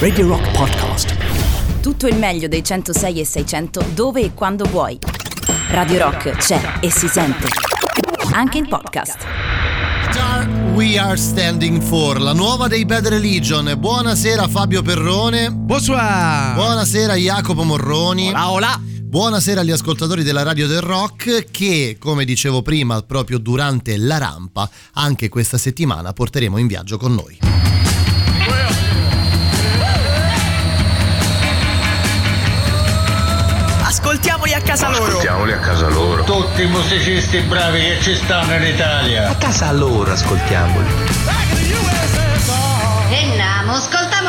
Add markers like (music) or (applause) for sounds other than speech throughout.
Radio Rock Podcast. Tutto il meglio dei 106 e 600 dove e quando vuoi. Radio Rock c'è e si sente. Anche in podcast. Star We Are Standing For, la nuova dei Bad Religion. Buonasera Fabio Perrone. Bonsoir. Buonasera Jacopo Morroni. Hola, hola. Buonasera agli ascoltatori della Radio del Rock che, come dicevo prima, proprio durante la rampa, anche questa settimana porteremo in viaggio con noi. Ascoltiamoli a casa loro. Ascoltiamoli a casa loro. Tutti i musicisti bravi che ci stanno in Italia. A casa loro ascoltiamoli. E namo,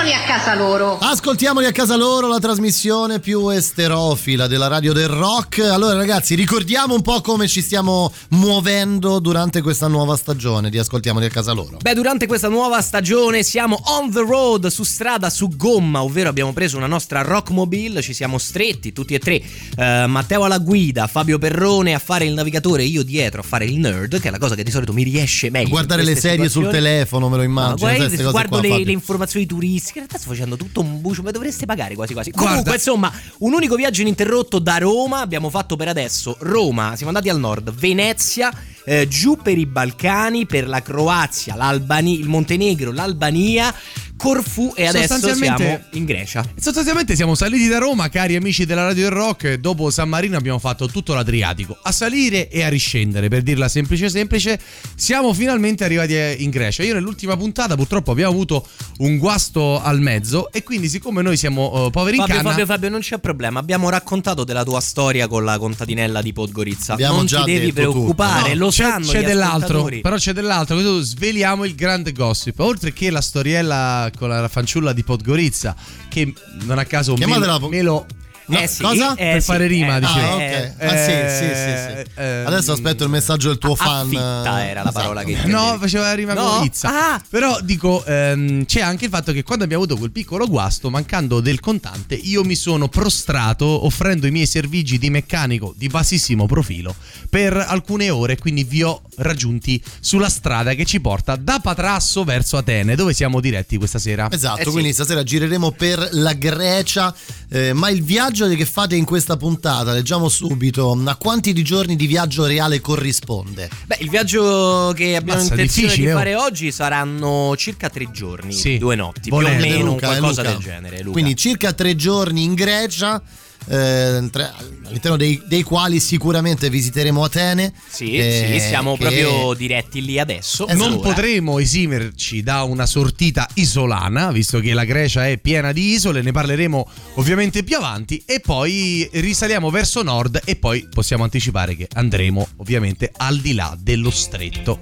ascoltamoli a casa loro. Ascoltiamoli a casa loro, la trasmissione più esterofila della radio del rock. Allora ragazzi, ricordiamo un po' come ci stiamo muovendo durante questa nuova stagione di Ascoltiamoli a casa loro. Beh, durante questa nuova stagione siamo on the road, su strada, su gomma, ovvero abbiamo preso una nostra rockmobile, ci siamo stretti tutti e tre, eh, Matteo alla guida, Fabio Perrone a fare il navigatore, io dietro a fare il nerd, che è la cosa che di solito mi riesce meglio. Guardare le serie sul situazioni. telefono, me lo No, immagino. guarda, queste cose guardo qua, le, le informazioni turistiche. In realtà sto facendo tutto un bucio, ma dovreste pagare quasi quasi. Guarda. Comunque, insomma, un unico viaggio ininterrotto da Roma. Abbiamo fatto per adesso Roma, siamo andati al nord, Venezia, eh, giù per i Balcani, per la Croazia, l'Albania, il Montenegro, l'Albania, Corfù e adesso siamo in Grecia. Sostanzialmente siamo saliti da Roma, cari amici della Radio del Rock, dopo San Marino abbiamo fatto tutto l'Adriatico, a salire e a riscendere, per dirla semplice semplice, siamo finalmente arrivati eh, in Grecia. Io nell'ultima puntata purtroppo abbiamo avuto un guasto al mezzo e quindi siccome noi siamo eh, poveri in Fabio, canna... Fabio, Fabio, non c'è problema. Abbiamo raccontato della tua storia con la contadinella di Podgoriza. Abbiamo non già ti devi preoccupare, No, lo c'è, sanno c'è gli dell'altro, però c'è dell'altro. Sveliamo il grande gossip. Oltre che la storiella con la fanciulla di Podgoriza, che non a caso Chiamatela me, po- me lo. No, Eh sì, cosa? eh Per sì, fare rima, eh, dicevo. Ah, ok. eh, Ah, sì, eh, sì, sì, sì. eh, Adesso aspetto il messaggio del tuo fan. Affitta era la Esatto. parola che No, faceva la rima No? con Izza. Ah! Però dico, ehm, c'è anche il fatto che quando abbiamo avuto quel piccolo guasto, mancando del contante, io mi sono prostrato offrendo i miei servigi di meccanico di bassissimo profilo per alcune ore, quindi vi ho raggiunti sulla strada che ci porta da Patrasso verso Atene, dove siamo diretti questa sera. Esatto, Eh sì. quindi stasera gireremo per la Grecia, eh, ma il viaggio che fate in questa puntata, leggiamo subito, a quanti di giorni di viaggio reale corrisponde? Beh, il viaggio che abbiamo Mazza, intenzione di oh. fare oggi saranno circa tre giorni, Sì. due notti, Volendo. più o meno, Luca, eh, qualcosa Luca. del genere. Luca. Quindi circa tre giorni in Grecia, eh, all'interno dei, dei quali sicuramente visiteremo Atene. sì, eh, sì, siamo che- proprio diretti lì adesso. Esatto. Non potremo esimerci da una sortita isolana, visto che la Grecia è piena di isole, ne parleremo ovviamente più avanti e poi risaliamo verso nord e poi possiamo anticipare che andremo ovviamente al di là dello stretto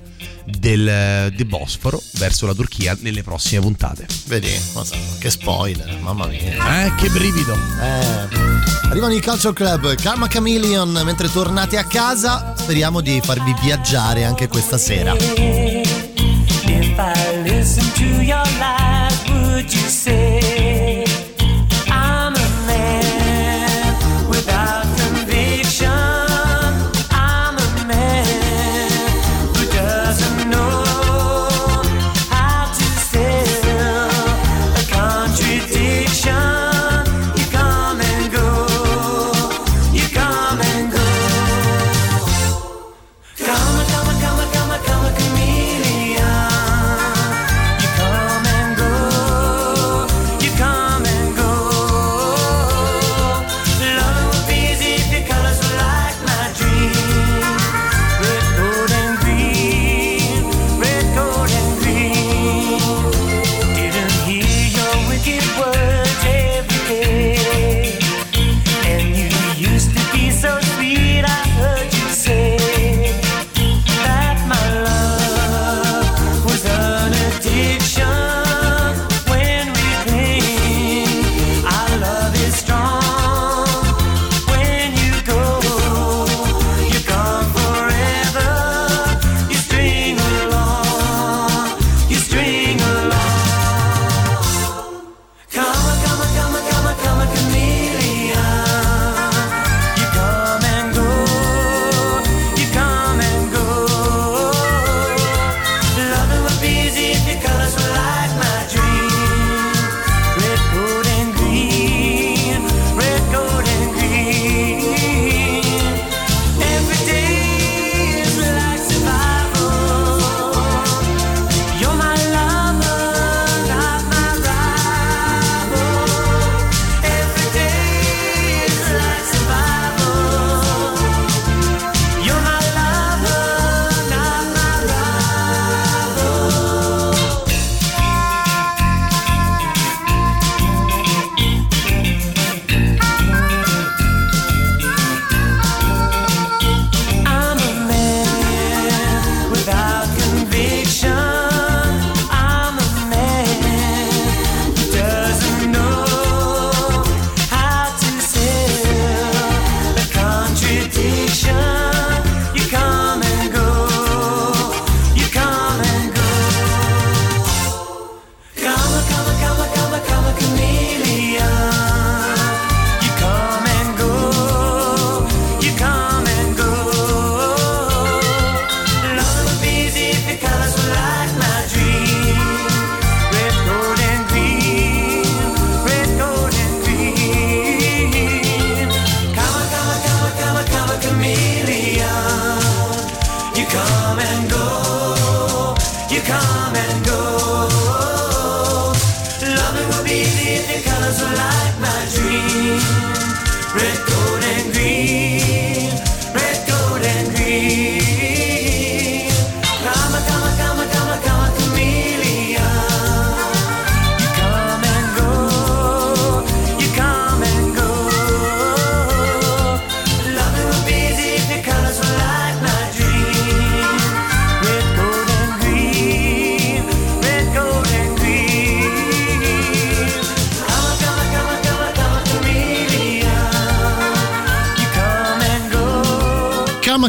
del, del Bosforo verso la Turchia nelle prossime puntate. Vedi, che spoiler, mamma mia. Eh, che brivido! Eh, arrivano i Culture Club, Karma Chameleon, mentre tornate a casa speriamo di farvi viaggiare anche questa sera. If I listen to your lies, would you say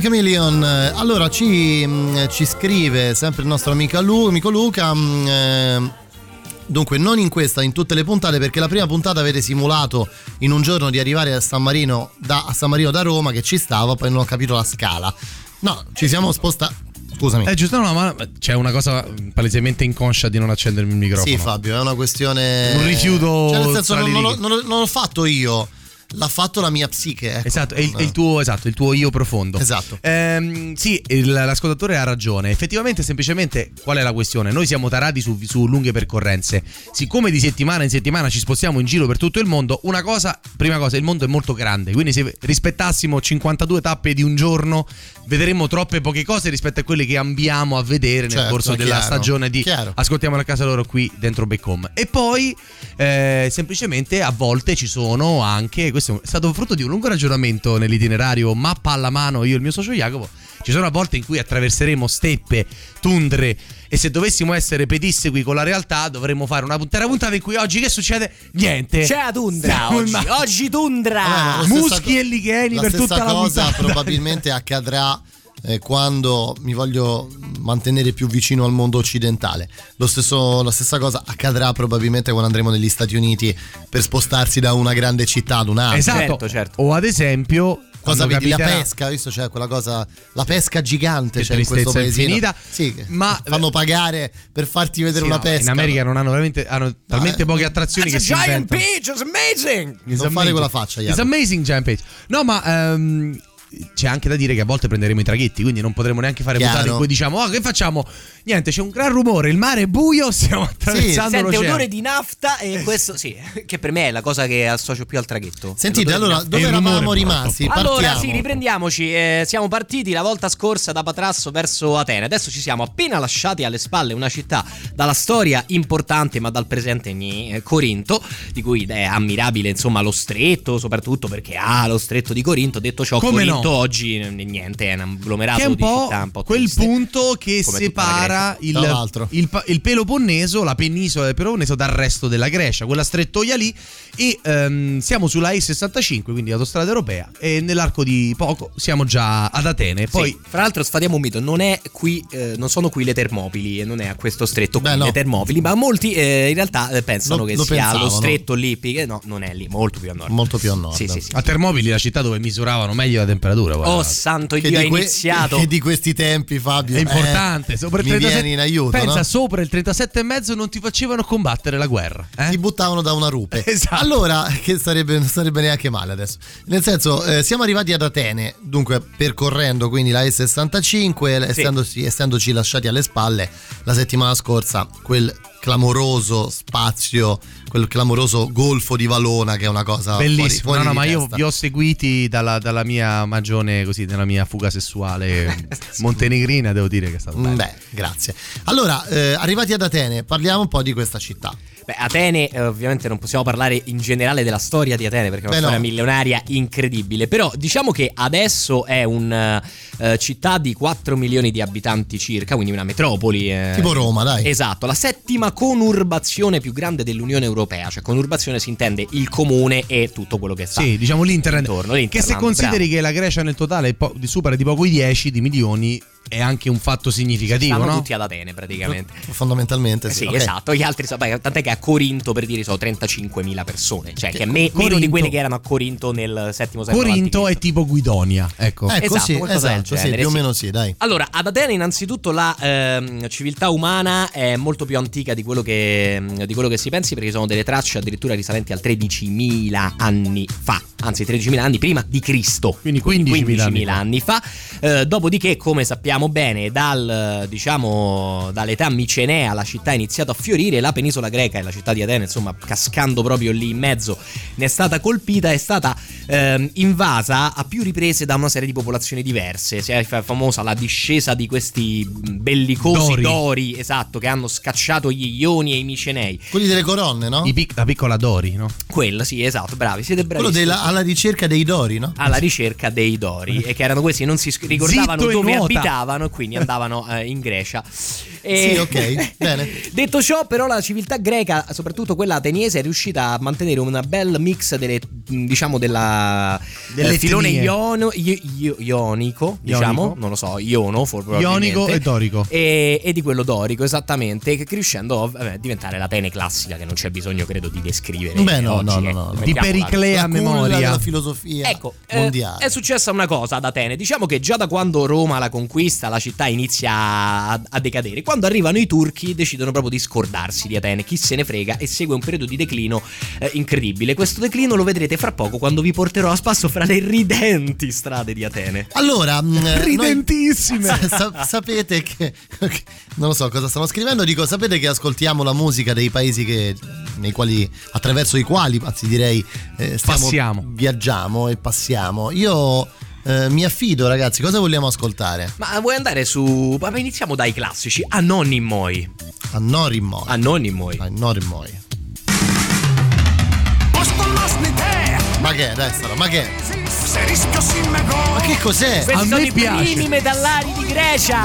Chameleon, eh, allora ci, mh, ci scrive sempre il nostro amico, Lu, amico Luca. mh, eh, Dunque, non in questa, in tutte le puntate, perché la prima puntata avete simulato in un giorno di arrivare a San Marino da, a San Marino da Roma, che ci stava, poi non ho capito la scala. No, ci siamo spostati. Scusami. Eh, giusto, no, ma c'è una cosa palesemente inconscia di non accendermi il microfono. Sì, Fabio, è una questione. Un rifiuto Cioè, nel senso, non, non l'ho- non l'ho fatto io, l'ha fatto la mia psiche. ecco. Esatto, è il, è il tuo, esatto, il tuo io profondo. Esatto. Ehm, sì, il- l'ascoltatore ha ragione. Effettivamente, semplicemente, qual è la questione? Noi siamo tarati su, su lunghe percorrenze. Siccome di settimana in settimana ci spostiamo in giro per tutto il mondo, una cosa, prima cosa, il mondo è molto grande. Quindi, se rispettassimo 52 tappe di un giorno, vedremo troppe poche cose rispetto a quelle che ambiamo a vedere nel Certo, corso della chiaro, stagione di chiaro. ascoltiamo a casa loro qui dentro Back Home. E poi eh, semplicemente a volte ci sono anche, questo è stato frutto di un lungo ragionamento nell'itinerario mappa alla mano io e il mio socio Jacopo, ci sono volte in cui attraverseremo steppe, tundre e se dovessimo essere pedissegui con la realtà dovremmo fare una puntata, puntata in cui oggi che succede? Niente. C'è la tundra oggi. ma- Oggi tundra. Stessa Muschi co- e licheni per tutta la cosa puntata. probabilmente accadrà quando mi voglio mantenere più vicino al mondo occidentale. Lo stesso- la stessa cosa accadrà probabilmente quando andremo negli Stati Uniti per spostarsi da una grande città ad un'altra. Esatto. Certo, certo. O ad esempio Cosa vedi? La capiterà- pesca, visto c'è quella cosa, la pesca gigante Che c'è in questo infinita. Sì, Ma- fanno pagare per farti vedere Sì, una no, pesca. In America non hanno veramente hanno talmente eh, poche attrazioni It's che a si giant inventano. peach, it's amazing. It's Non fare amazing. quella faccia, It's Jacopo. amazing Giant Page. No, ma ehm, c'è anche da dire che a volte prenderemo i traghetti, quindi non potremo neanche fare Chiaro. puntate in cui diciamo "Oh, che facciamo?". Niente, c'è un gran rumore, il mare è buio, (laughs) stiamo attraversando Sente l'oceano. odore di nafta e questo sì, (laughs) che per me è la cosa che associo più al traghetto. Sentite, allora, dove eravamo rimasti? Allora sì, riprendiamoci. Eh, siamo partiti la volta scorsa da Patrasso verso Atene. Adesso ci siamo appena lasciati alle spalle una città dalla storia importante, ma dal presente eh, Corinto, di cui è ammirabile insomma lo stretto, soprattutto perché ha lo stretto di Corinto. Detto ciò, Come Corinto no? Oggi eh, niente, è un agglomerato che è un di po' città un po' quel triste. punto che separa il, l'altro. il, il Peloponneso, la penisola del Peloponneso dal resto della Grecia, quella strettoia lì e ehm, siamo sulla E65, quindi autostrada europea e nell'arco di poco siamo già ad Atene. Poi Sì, fra l'altro sfatiamo un mito, non è qui, eh, non sono qui le Termopili e non è a questo stretto qui Beh, no. le Termopili, ma molti eh, in realtà eh, pensano Lo- che lo sia pensavano. lo stretto lì, che no, non è lì, molto più a nord. Molto più a nord. Sì, sì, sì. a Termopili, la città dove misuravano meglio la temperatura. Guarda. Oh santo Che Dio, di, que- iniziato. (laughs) che di questi tempi, Fabio. È importante, eh, sopra il mi 37 vieni in aiuto. Pensa, no? sopra il 37 e mezzo non ti facevano combattere la guerra. eh? Ti buttavano da una rupe. (laughs) Esatto. Allora, che sarebbe, non sarebbe neanche male adesso. Nel senso, eh, siamo arrivati ad Atene, dunque percorrendo quindi la E65, essendoci, essendoci lasciati alle spalle la settimana scorsa quel clamoroso spazio, quel clamoroso golfo di Valona che è una cosa fuori no, no, ma io testa. vi ho seguiti dalla, dalla mia magione, così, nella mia fuga sessuale (laughs) montenegrina, devo dire che è stato Mm, bello. Beh, grazie. Allora, eh, arrivati ad Atene, parliamo un po' di questa città. Beh, Atene, eh, ovviamente non possiamo parlare in generale della storia di Atene perché è una Beh, no. storia millenaria incredibile, però diciamo che adesso è una città di 4 milioni di abitanti circa, quindi una metropoli. eh. Tipo Roma, dai. Esatto, la settima conurbazione più grande dell'Unione Europea, cioè conurbazione si intende il comune e tutto quello che sta. Sì, diciamo l'Internet. Intorno, che l'Interland, se consideri bravo. che la Grecia nel totale po- supera di poco i 10 di milioni, è anche un fatto significativo, Stanno no? tutti ad Atene praticamente. Fondamentalmente Eh sì. Sì, ok. esatto. Gli altri, beh, tant'è che a Corinto per dire sono 35.000 persone, cioè che, Che è me- meno di quelle che erano a Corinto nel settimo secolo. Corinto è tipo Guidonia, ecco. Ecco, Esatto, sì, esatto, sì, più o meno sì, dai. Allora, ad Atene innanzitutto la ehm, civiltà umana è molto più antica di quello, che, di quello che si pensi perché sono delle tracce addirittura risalenti al 13.000 anni fa. anzi 13.000 anni prima di Cristo. Quindi 15.000 anni fa. anni fa. Eh, dopodiché, come sappiamo bene, dal, diciamo, dall'età micenea la città ha iniziato a fiorire, la penisola greca e la città di Atene, insomma, cascando proprio lì in mezzo, ne è stata colpita, è stata ehm, invasa a più riprese da una serie di popolazioni diverse. Si è fa- famosa la discesa di questi bellicosi Dori. dori, esatto, che hanno scacciato gli Ioni e i Micenei. Quelli delle colonne, no? I pic- la piccola Dori, no? Quella, sì, esatto, bravi, siete bravi. Quello della, alla ricerca dei dori, no? alla ricerca dei Dori (laughs) e che erano questi non si ricordavano Zitto dove nuota. Abitavano e quindi andavano eh, in Grecia E- Sì, ok, bene. (laughs) detto ciò però la civiltà greca soprattutto quella ateniese è riuscita a mantenere un bel mix delle diciamo della eh, filone etnie. iono, io- io- ionico diciamo Ionico. non lo so iono Ionico e dorico. e, e di quello dorico esattamente che riuscendo a diventare l'Atene classica che non c'è bisogno credo di descrivere Beh, no, oggi, no, no, ecco, no, no. Di. Periclea a memoria. della filosofia Ecco, eh, mondiale. è successa una cosa ad Atene. Diciamo che già da quando Roma la conquista, la città inizia a, a decadere. Quando arrivano i turchi, decidono proprio di scordarsi di Atene. Chi se ne frega e segue un periodo di declino eh, incredibile. Questo declino lo vedrete fra poco quando vi porterò a spasso fra le ridenti strade di Atene. Allora, mh, noi- Ridentissime. Sa- sa- sapete che non lo so cosa stanno scrivendo. Dico, sapete che ascoltiamo la musica dei paesi che, nei quali, attraverso i quali, anzi direi, eh, stiamo- Passiamo. viaggiamo e passiamo. Io eh, mi affido, ragazzi, cosa vogliamo ascoltare? Ma vuoi andare su. Vabbè, iniziamo dai classici. Anonimoi. A Norimoi. Anonimoi. A Norimoi. Ma che è? Dai, ma che è? Ma che cos'è? Questi A sono me i piace. primi metallari di Grecia.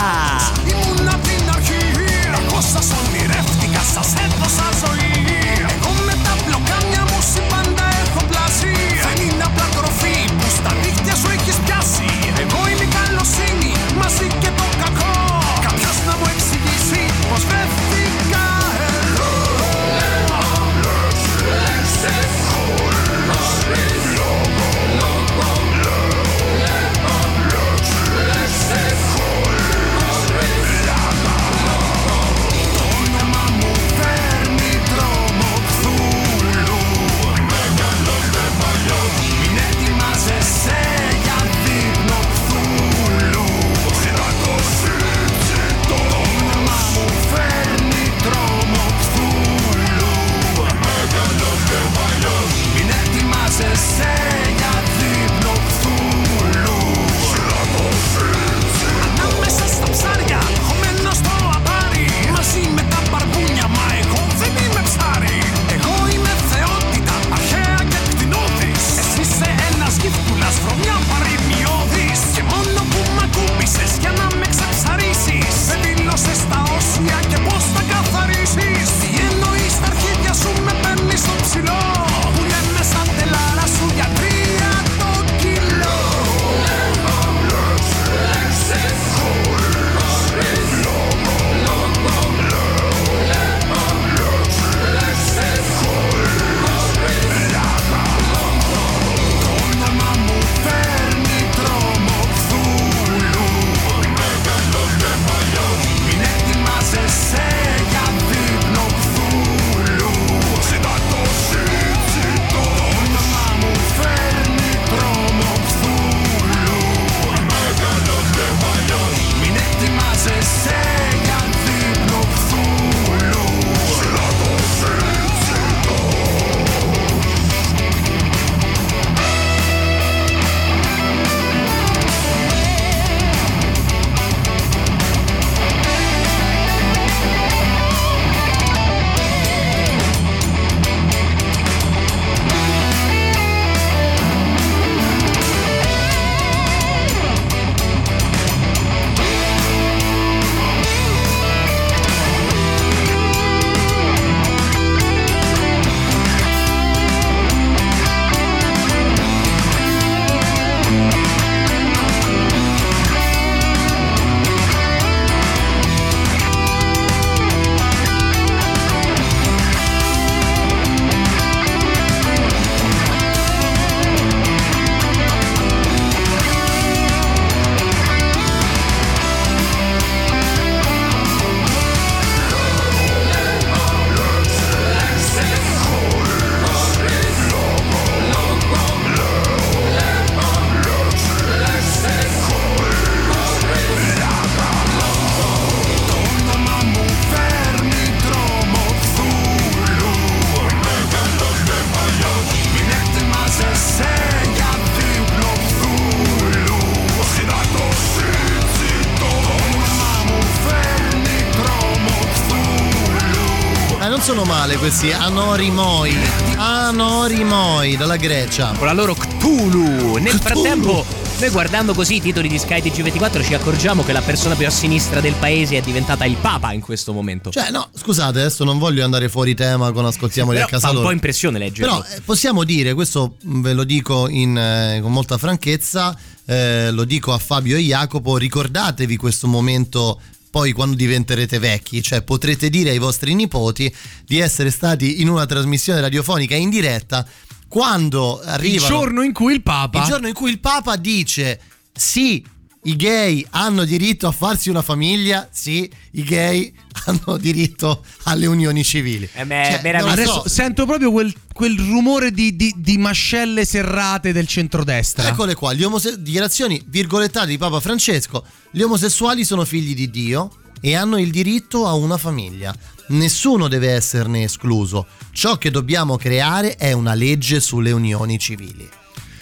Questi Anorimoi. Anorimoi dalla Grecia. Con la loro Cthulhu. Nel Cthulhu. frattempo, noi guardando così i titoli di Sky TG24 ci accorgiamo che la persona più a sinistra del paese è diventata il Papa in questo momento. Cioè, no, scusate, adesso non voglio andare fuori tema con ascoltiamoli Però a casa fa un loro. po' impressione leggerlo. Però eh, possiamo dire, questo mh, ve lo dico in, eh, con molta franchezza, eh, lo dico a Fabio e Jacopo, ricordatevi questo momento poi quando diventerete vecchi, cioè potrete dire ai vostri nipoti di essere stati in una trasmissione radiofonica in diretta quando Il arriva giorno in cui il Papa. il giorno in cui il Papa dice sì, i gay hanno diritto a farsi una famiglia, sì, i gay (laughs) hanno diritto alle unioni civili. Eh beh, Cioè, lo Adesso so. sento proprio quel, quel rumore di, di- di mascelle serrate del centrodestra. Eccole qua, gli omose- dichiarazioni virgolettate di Papa Francesco. Gli omosessuali sono figli di Dio e hanno il diritto a una famiglia. Nessuno deve esserne escluso. Ciò che dobbiamo creare è una legge sulle unioni civili.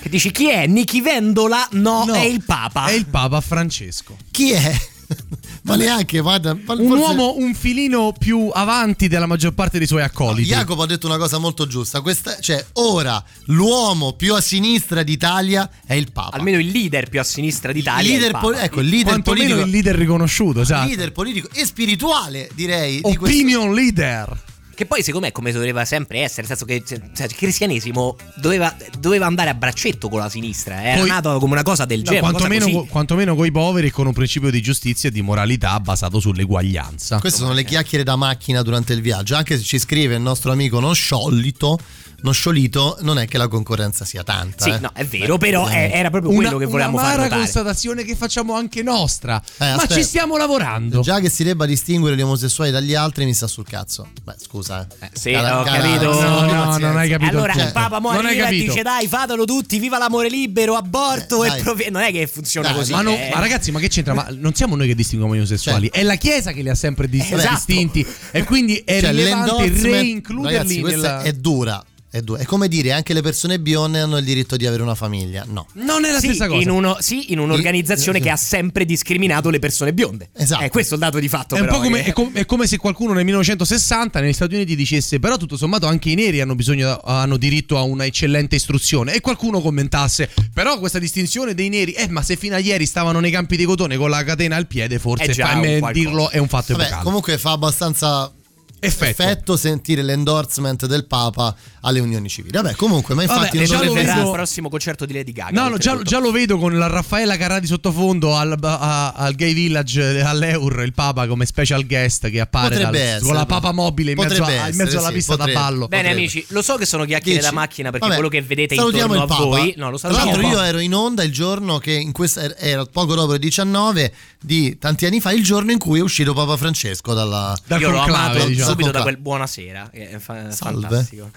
Che dici chi è? Nichi Vendola? No, No, è il Papa. È il Papa Francesco. Chi è? (laughs) Ma neanche, guarda, ma Un forse- uomo un filino più avanti della maggior parte dei suoi accoliti. Jacopo ha detto una cosa molto giusta. Questa, cioè, ora l'uomo più a sinistra d'Italia è il Papa. Almeno il leader più a sinistra d'Italia. il è il leader, Papa. pol- ecco, il leader Quantomeno politico. il leader riconosciuto, esatto. leader politico e spirituale, direi. di questo- Opinion leader. Che poi secondo me è come doveva sempre essere, nel senso che cioè, il cristianesimo doveva, doveva andare a braccetto con la sinistra, eh. era Poi- nato come una cosa del No, genere. quantomeno, quantomeno con i poveri e con un principio di giustizia e di moralità basato sull'eguaglianza. Queste sono le chiacchiere da macchina durante il viaggio. Anche se ci scrive il nostro amico non sciolito, non sciolito, non è che la concorrenza sia tanta. Sì, eh. no, è vero, però è- era proprio Una, quello che volevamo una far amara notare. constatazione che facciamo anche nostra. Eh, Ma aspetta. ci stiamo lavorando. Già che si debba distinguere gli omosessuali dagli altri mi sta sul cazzo. Beh, scusa. eh. Eh, sì, Cara- ho cara- capito. no, No, pazienza. non hai capito. Allora Cioè, il Papa muore non hai viva e capito. dice dai fatelo tutti, viva l'amore libero, aborto Eh, e provi- Non è che funziona Dai, così. Ma, non- eh. ma ragazzi, ma che c'entra? Ma non siamo noi che distinguiamo gli omosessuali, Cioè- è la Chiesa che li ha sempre dis- Esatto. distinti. E quindi è Cioè, rilevante reincluderli Ragazzi, questa nella... è dura. È, dura. è come dire anche le persone bionde hanno il diritto di avere una famiglia. No. Non è la Sì, stessa cosa. In uno, sì, in un'organizzazione che ha sempre discriminato le persone bionde. Esatto. È questo il dato di fatto. È un però, po' come, che- è, com- è come se qualcuno nel 1960 negli Stati Uniti dicesse però tutto sommato anche i neri hanno bisogno hanno diritto a una eccellente istruzione e qualcuno commentasse però questa distinzione dei neri eh ma se fino a ieri stavano nei campi di cotone con la catena al piede forse È un qualcosa. dirlo è un fatto Vabbè, epocale comunque fa abbastanza effetto, effetto sentire l'endorsement del Papa alle unioni civili. Vabbè, comunque, ma infatti Vabbè, non già lo vedo- il prossimo concerto di Lady Gaga. No, no, già, già lo vedo con la Raffaella Carrà di sottofondo al, a- al Gay Village eh, all'Eur, il Papa come special guest che appare dal- essere. con la Papa mobile in mezzo, Potrebbe in mezzo essere, alla sì, pista potrebbe. da ballo. Bene, Potrebbe. amici, lo so che sono chiacchiere Dici? da macchina perché Vabbè, quello che vedete salutiamo intorno il a Papa. voi. No, lo Tra salutiamo. l'altro, io ero in onda il giorno che in questa era poco dopo il 19 di tanti anni fa, il giorno in cui è uscito Papa Francesco dalla. Dal Io l'ho amato diciamo. Subito da quel buonasera. Che è fa- Salve. fantastico.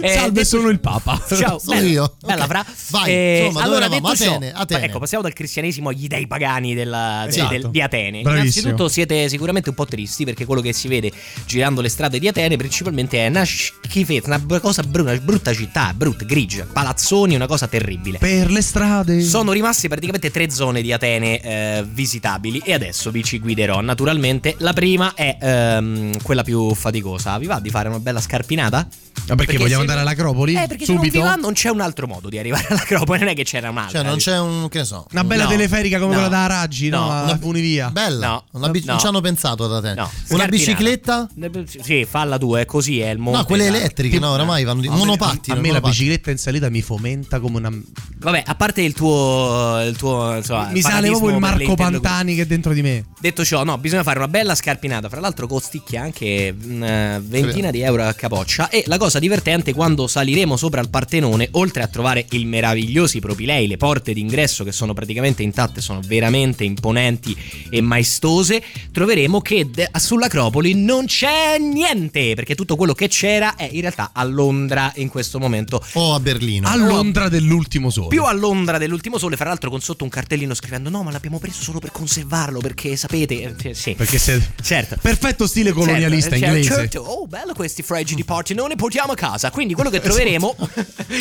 Eh, Salve, sono il Papa. Ciao, Sono bella, io. Bella, Ok. Fra. Vai, Eh, insomma, allora, detto ciò, Atene, Atene. ecco, passiamo dal cristianesimo agli dei pagani della- de- Esatto. del- di Atene. Bravissimo. Innanzitutto siete sicuramente un po' tristi perché quello che si vede girando le strade di Atene principalmente è una schifezza, una cosa brutta, una brutta città, brutta, grigia, palazzoni, una cosa terribile. Per le strade. Sono rimaste praticamente tre zone di Atene eh, visitabili e adesso vi ci guiderò. Naturalmente la prima è ehm, quella più faticosa. Vi va di fare una bella scarpinata? Ma perché, vogliamo se- andare all'Acropoli? Eh, perché se non Subito? vi va non c'è un altro modo di arrivare (laughs) all'Acropoli, non è che c'era un'altra. Cioè, non c'è un. che ne so. Una bella No. teleferica come No. quella da Raggi, no? No. Una- Funivia. Bella. No. Una bici- No. Non ci hanno pensato da te. No, Una bicicletta? Eh, Sì, falla tu, è così, è il monte. No, quelle elettriche, no, oramai vanno di A me- monopattino. A me la bicicletta in salita mi fomenta come una. Vabbè, a parte il tuo. Il tuo insomma, mi sale proprio il Marco. Pantani che è dentro di me. Detto ciò, no, bisogna fare una bella scarpinata. Fra l'altro, costicchia anche una ventina di euro a capoccia. E la cosa divertente, quando saliremo sopra il Partenone, oltre a trovare i meravigliosi propilei, le porte d'ingresso che sono praticamente intatte, sono veramente imponenti e maestose, troveremo che de- sull'Acropoli non c'è niente. Perché tutto quello che c'era è in realtà a Londra in questo momento. O a Berlino. A Londra dell'ultimo sole. Più a Londra dell'ultimo sole, fra l'altro con sotto un cartellino scrivendo: No, ma l'abbiamo preso solo per conservarlo. Perché sapete, eh, sì. Perché se. Certo. Perfetto stile colonialista Certo, inglese. Certo, oh, bello questi fregi di Partenone, portiamo a casa. Quindi quello che troveremo.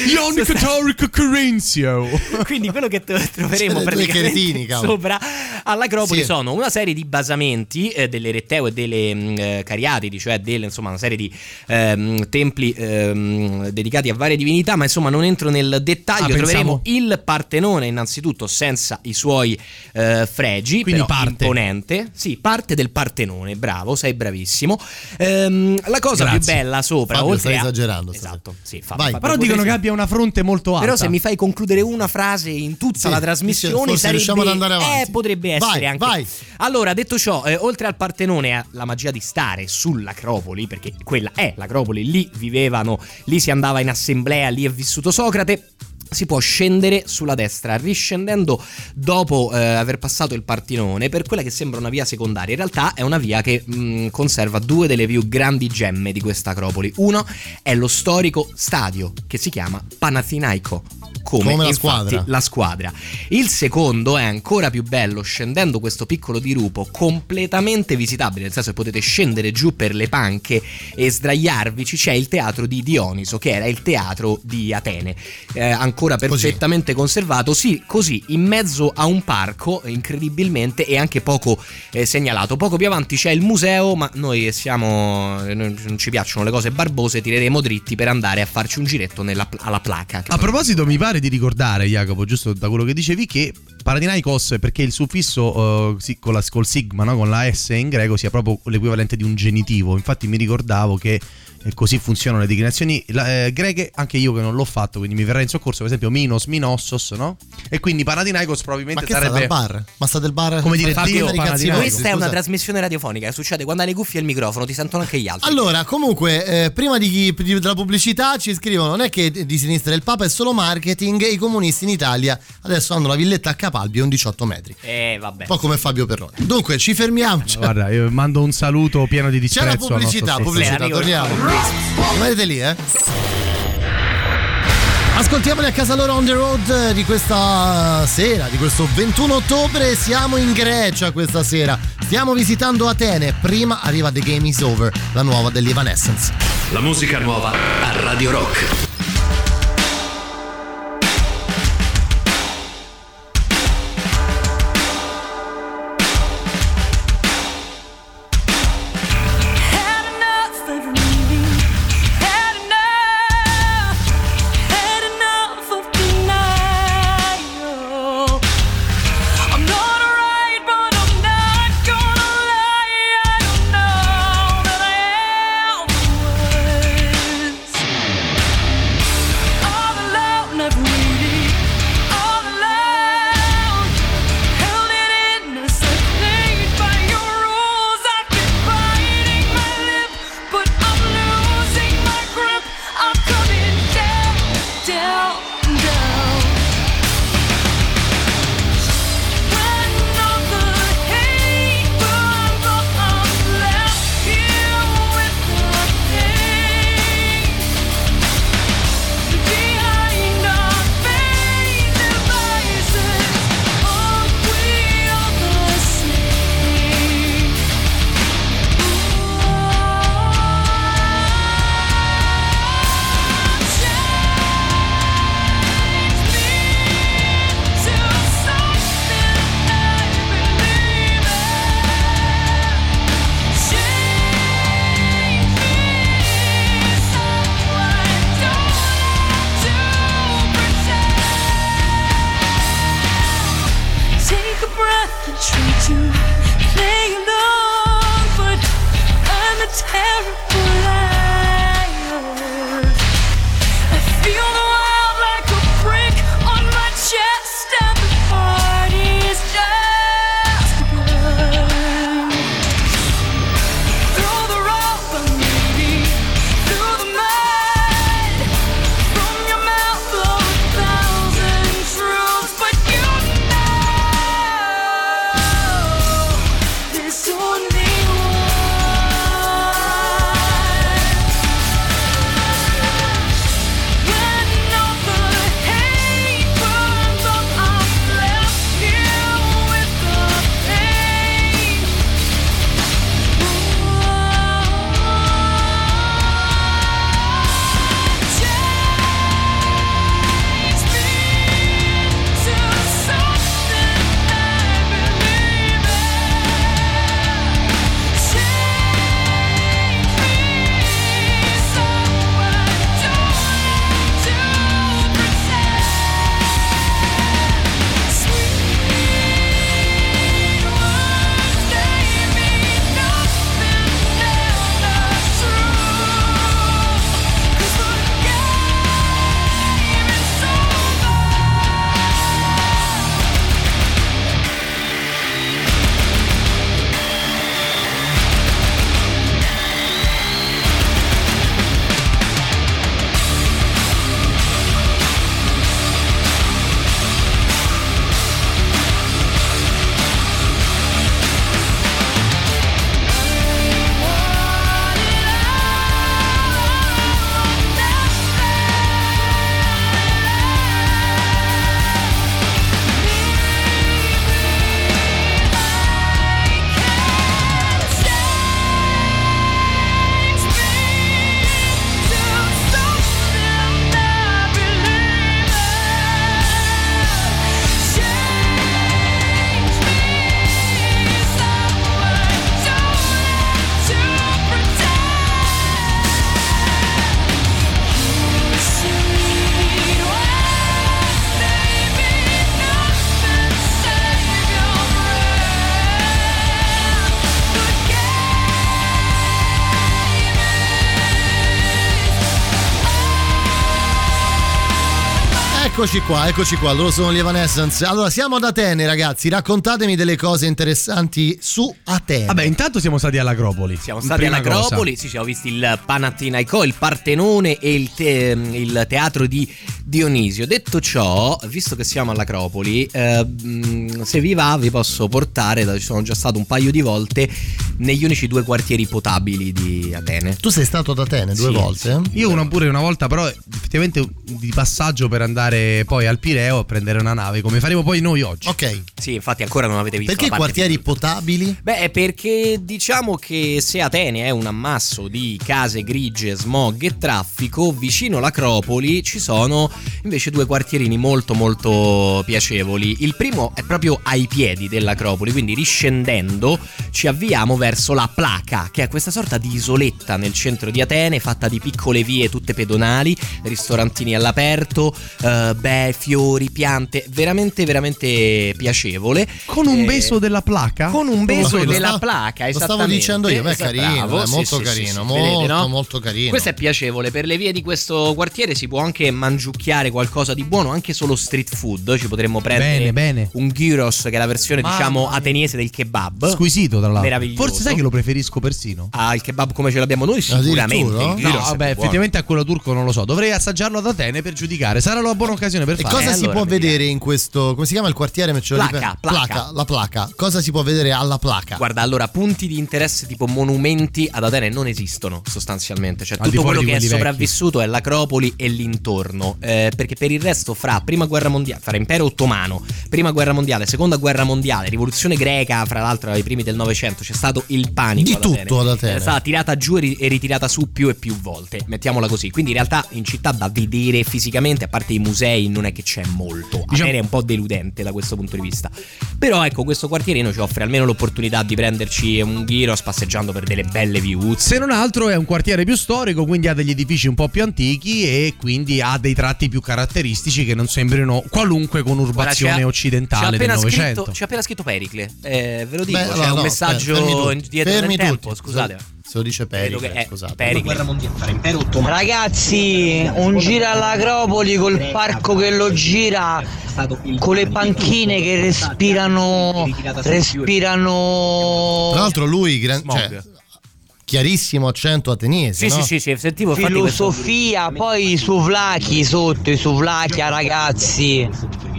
Ion Cattolico Corenzio. Quindi quello che troveremo praticamente sopra All'Acropoli Sì. sono una serie di basamenti eh, delle Retteo e delle mh, eh, Cariatidi, cioè delle, insomma, una serie di ehm, templi ehm, dedicati a varie divinità, ma insomma non entro nel dettaglio. Ah, Troveremo pensavo- il Partenone innanzitutto senza i suoi eh, fregi, Quindi però parte. imponente. Sì, parte del Partenone, bravo, sei bravissimo. Ehm, la cosa Grazie. più bella sopra, Fabio, oltre stai a... esagerando. Esatto, sì, fa- Vai. fa- Però per dicono che abbia una fronte molto alta. però se mi fai concludere una frase in tutta Sì, la trasmissione forse sarebbe riusciamo ad andare avanti. Eh, potrebbe essere Vai, anche. vai. Allora, detto ciò, eh, oltre al Partenone e alla magia di stare sull'Acropoli, perché quella è l'Acropoli, lì vivevano, lì si andava in assemblea, lì è vissuto Socrate. Si può scendere sulla destra, riscendendo dopo eh, aver passato il Partenone per quella che sembra una via secondaria. In realtà è una via che mh, conserva due delle più grandi gemme di questa Acropoli. Uno è lo storico stadio che si chiama Panathinaiko. Come, Come la squadra. la squadra. Il secondo è ancora più bello, scendendo questo piccolo dirupo, completamente visitabile, nel senso che potete scendere giù per le panche e sdraiarvici. C'è il teatro di Dioniso, che era il teatro di Atene, eh, ancora perfettamente conservato. Sì, così, in mezzo a un parco, incredibilmente, e anche poco eh, segnalato. Poco più avanti c'è il museo, ma noi siamo. noi non ci piacciono le cose barbose, tireremo dritti per andare a farci un giretto nella- alla placa. che A proposito, mi pare di ricordare, Jacopo, giusto da quello che dicevi, che Paradinaikos, perché il suffisso eh, sì, con la, col sigma, no, con la S in greco, sia proprio l'equivalente di un genitivo. Infatti, mi ricordavo che eh, così funzionano le declinazioni la- eh, greche, anche io che non l'ho fatto, quindi mi verrà in soccorso, per esempio, Minos, Minossos, no? E quindi Paradinaikos Ma probabilmente che sta dal sarebbe. bar? Ma sta del bar? Come dire, Dio Questa è una trasmissione radiofonica, succede quando hai le cuffie e il microfono, ti sentono anche gli altri. Allora, comunque, eh, prima di, chi- di- della pubblicità ci scrivono: non è che di sinistra il Papa è solo marketing e i comunisti in Italia adesso hanno la villetta a Capalbio un 18 metri. Eh, vabbè. Un po' come Fabio Perrone. Dunque, ci fermiamo. C'è, Guarda, io mando un saluto pieno di c'è la disprezzo. al nostro pubblicità, pubblicità, torniamo. Rimanete lì, eh. Ascoltiamoli a casa loro on the road eh, di questa sera, di questo 21 ottobre. Siamo in Grecia questa sera. Stiamo visitando Atene. Prima arriva The Game Is Over, la nuova degli Evanescence. La musica nuova a Radio Rock. Eccoci qua, eccoci qua, loro sono gli Evanescence. Allora, siamo ad Atene, ragazzi. Raccontatemi delle cose interessanti su Atene. Vabbè, intanto siamo stati all'Acropoli. Siamo stati Prima all'Acropoli, cosa. sì, ci siamo visti il Panathinaikos, il Partenone e il, te- il teatro di Dionisio. Detto ciò, visto che siamo all'Acropoli, eh, mh, se vi va vi posso portare, ci sono già stato un paio di volte, negli unici due quartieri potabili di Atene. Tu sei stato ad Atene due Sì, volte? Io una pure una volta, però effettivamente di passaggio per andare poi al Pireo a prendere una nave, come faremo poi noi oggi. Ok. Sì, infatti ancora non avete visto Perché la parte quartieri potabili? Beh, è perché diciamo che se Atene è un ammasso di case grigie, smog e traffico, vicino all'Acropoli ci sono invece due quartierini molto molto piacevoli. Il primo è proprio ai piedi dell'Acropoli, quindi riscendendo ci avviamo verso la Placa, che è questa sorta di isoletta nel centro di Atene, fatta di piccole vie tutte pedonali, ristorantini all'aperto, eh, beh, fiori, piante, veramente veramente piacevole. Con un Eh, beso della placa? con un beso della stavo- placa, Lo stavo esattamente. dicendo io, beh, è Esatto, carino, bravo, è molto sì, carino, sì, sì, molto, vedete, no? molto carino. Questo è piacevole, per le vie di questo quartiere si può anche mangiucchiare qualcosa di buono, anche solo street food, ci potremmo prendere Bene, bene. un gyros che è la versione Mamma diciamo mia. ateniese del kebab. Squisito, tra l'altro. Meraviglioso. Forse sai che lo preferisco persino. Ah, il kebab come ce l'abbiamo noi sicuramente. Addirittura? Il No, vabbè, effettivamente a quello turco non lo so. Dovrei assaggiarlo ad Atene per giudicare. Sarà una buona occasione per E farlo. cosa Eh, si allora può vediamo. vedere in questo. Come si chiama il quartiere? Placa, ripeto. placa. La placa. Cosa si può vedere alla placa? Guarda, allora, punti di interesse tipo monumenti ad Atene non esistono sostanzialmente. Cioè, Al tutto quello che è quelli vecchi. sopravvissuto è l'Acropoli e l'intorno. Eh, perché per il resto, fra prima guerra mondiale, fra impero ottomano, prima guerra mondiale, seconda guerra mondiale, rivoluzione greca, fra l'altro ai primi del Novecento, c'è stato il panico. Di ad tutto ad Atene. È stata tirata giù e ri- ritirata su più e più volte. Mettiamola così. Quindi in realtà in città da vedere fisicamente, a parte i musei, non è che c'è molto. Diciamo- Atene è un po' deludente da questo punto di vista. Però ecco, questo quartierino ci offre almeno l'opportunità di prenderci un giro passeggiando per delle belle view. Se non altro è un quartiere più storico, quindi ha degli edifici un po' più antichi e quindi ha dei tratti più caratteristici che non sembrino qualunque conurbazione Guarda, occidentale del Novecento. Scritto, c'è appena scritto Pericle. Eh, ve lo dico, Beh, c'è no, un no, messaggio fermi tutti, dietro fermi nel tempo. tutti. Scusate. Se lo dice Pericle, è scusate. Pericle. Ragazzi, un giro all'Acropoli col parco che lo gira, con le panchine che respirano, respirano Tra l'altro lui, gran- cioè, chiarissimo accento ateniese, Sì, no? sì, sì, sì, sentivo filosofia, poi i suvlaki sotto, i suvlaki ragazzi.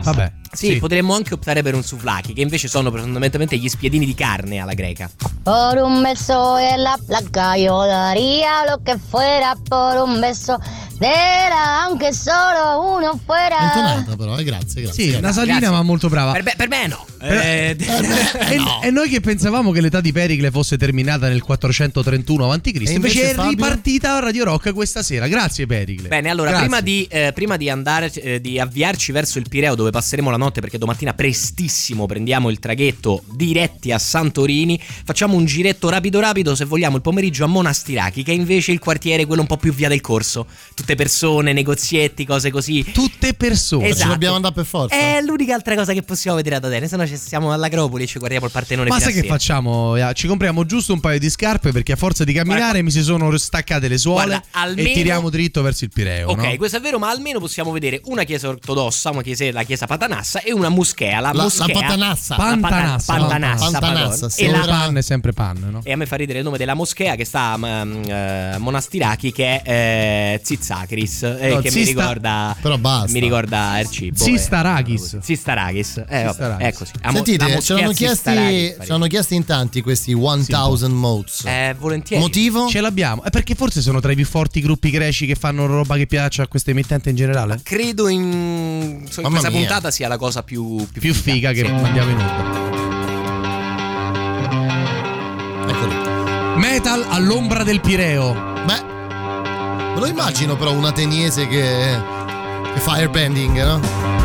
Vabbè. Sì, potremmo anche optare per un souvlaki, che invece sono fondamentalmente gli spiedini di carne alla greca. Por un beso en la placa yo daría lo que fuera por un beso de la, aunque solo uno fuera. intonata però, eh, grazie, grazie. Sì, grazie. nasalina Grazie. ma molto brava. Per, me- per me no. Eh, Eh, e, e noi che pensavamo che l'età di Pericle fosse terminata nel 431 a.C., invece, invece è Fabio? ripartita a Radio Rock questa sera. Grazie Pericle. Bene, allora, Grazie. prima di, eh, prima di andare, eh, di avviarci verso il Pireo, dove passeremo la notte, perché domattina prestissimo prendiamo il traghetto diretti a Santorini, facciamo un giretto rapido rapido, se vogliamo, il pomeriggio a Monastirachi, che è invece il quartiere quello un po' più via del corso. Tutte persone, negozietti, cose così. Tutte persone. Esatto. Ci dobbiamo andare per forza. È l'unica altra cosa che possiamo vedere ad Atene, se no ci siamo all'Acropoli e ci guardiamo il Partenone Ma sai che facciamo? Ya, Ci compriamo giusto un paio di scarpe perché a forza di camminare Guarda- mi si sono staccate le suole Guarda, almeno- e tiriamo dritto verso il Pireo. Ok, no? questo è vero, ma almeno possiamo vedere una chiesa ortodossa, una chiesa, la chiesa patanassa e una moschea. La, La- moschea, la patanassa. la patan- Pantanassa. pantanassa, Pantanassa, pardon. sì. E, la- Sembra- pan è sempre pan, no? e a me fa ridere il nome della moschea che sta a mm, eh, Monastirachi, che è eh, Zizakris, eh, No, che mi ricorda. Però basta. Mi ricorda il cibo. Zistarakis. eh. Zistarakis. Eh, vabbè, è così. La mo- la Sentite, ce l'hanno chiesti, ce l'hanno chiesti in tanti questi 1000 modes. Eh, volentieri. Motivo? Ce l'abbiamo. È perché forse sono tra i più forti gruppi greci che fanno roba che piace a questa emittente in generale? Credo in, in Mamma questa mia. puntata sia la cosa più, più, Più figa che Sì. mandiamo in onda. Eccoli. Metal all'ombra del Pireo. Beh, me lo immagino però un ateniese che, che fa airbending, no?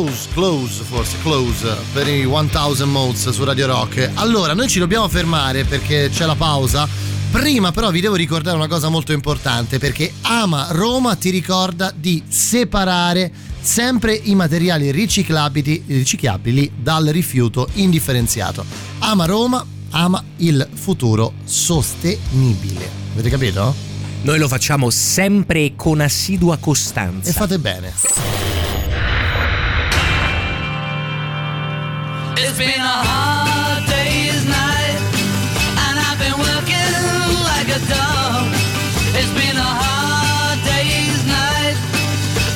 Close, close, forse close per i 1000 modes su Radio Rock. Allora, noi ci dobbiamo fermare perché c'è la pausa. Prima però vi devo ricordare una cosa molto importante perché Ama Roma ti ricorda di separare sempre i materiali riciclabili, riciclabili dal rifiuto indifferenziato. Ama Roma, ama il futuro sostenibile. Avete capito? Noi lo facciamo sempre con assidua costanza. E fate bene. Been a hard day's night, and I've been working like a dog. It's been a hard day's night.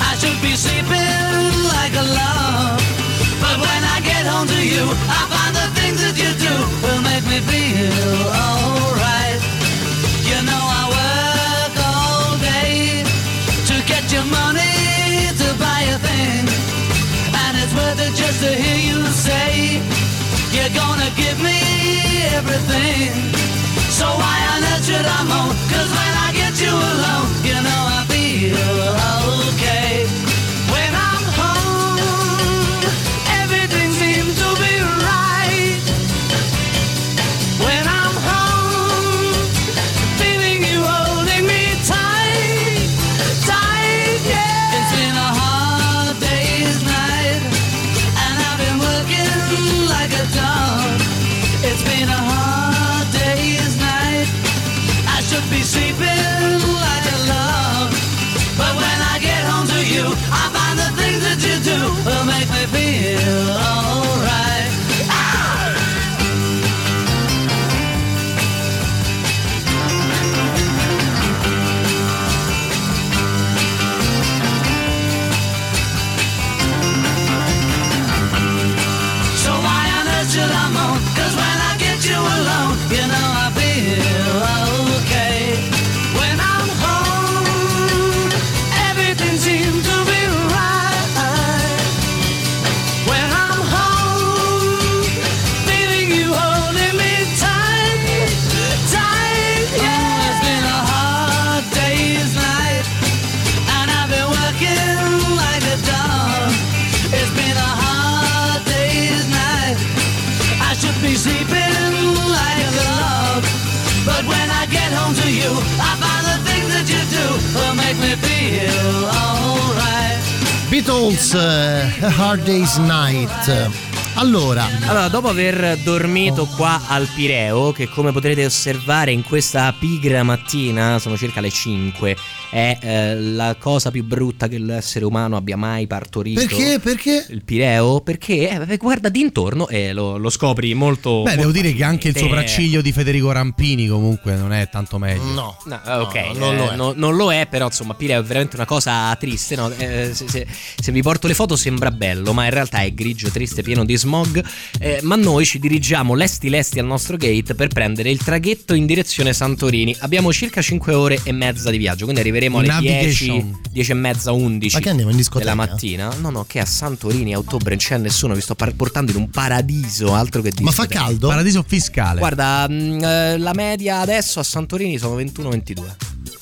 I should be sleeping like a log. But when I get home to you, I find the things that you do will make me feel alright. You know I work all day to get your money to buy a thing. And it's worth it just to hear you say gonna give me everything So why on earth should I moan? Cause when I get you alone You know I feel Hard Day's Night. Allora, Allora, dopo aver dormito qua al Pireo, che come potrete osservare in questa pigra mattina, sono circa le 5, è eh, la cosa più brutta che l'essere umano abbia mai partorito. perché? Perché? Il Pireo? Perché eh, guarda d'intorno e lo, lo scopri molto. Beh, devo dire che anche il Eh, sopracciglio di Federico Rampini comunque non è tanto meglio. No. No, eh, ok, No, non lo eh, è. no- non lo è, però insomma, Pireo è veramente una cosa triste. no? Eh, se, se- se vi porto le foto sembra bello, ma in realtà è grigio, triste, pieno di smog. Eh, ma noi ci dirigiamo lesti lesti al nostro gate per prendere il traghetto in direzione Santorini. Abbiamo circa 5 ore e mezza di viaggio, quindi arriveremo alle 10, Navigation. 10 e mezza, 11 Ma che andiamo in discoteca? della mattina. No, no, che a Santorini a ottobre non c'è nessuno. Vi sto par- portando in un paradiso, altro che ma fa discoteca. caldo? Paradiso fiscale. Guarda, mh, eh, la media adesso a Santorini sono 21-22.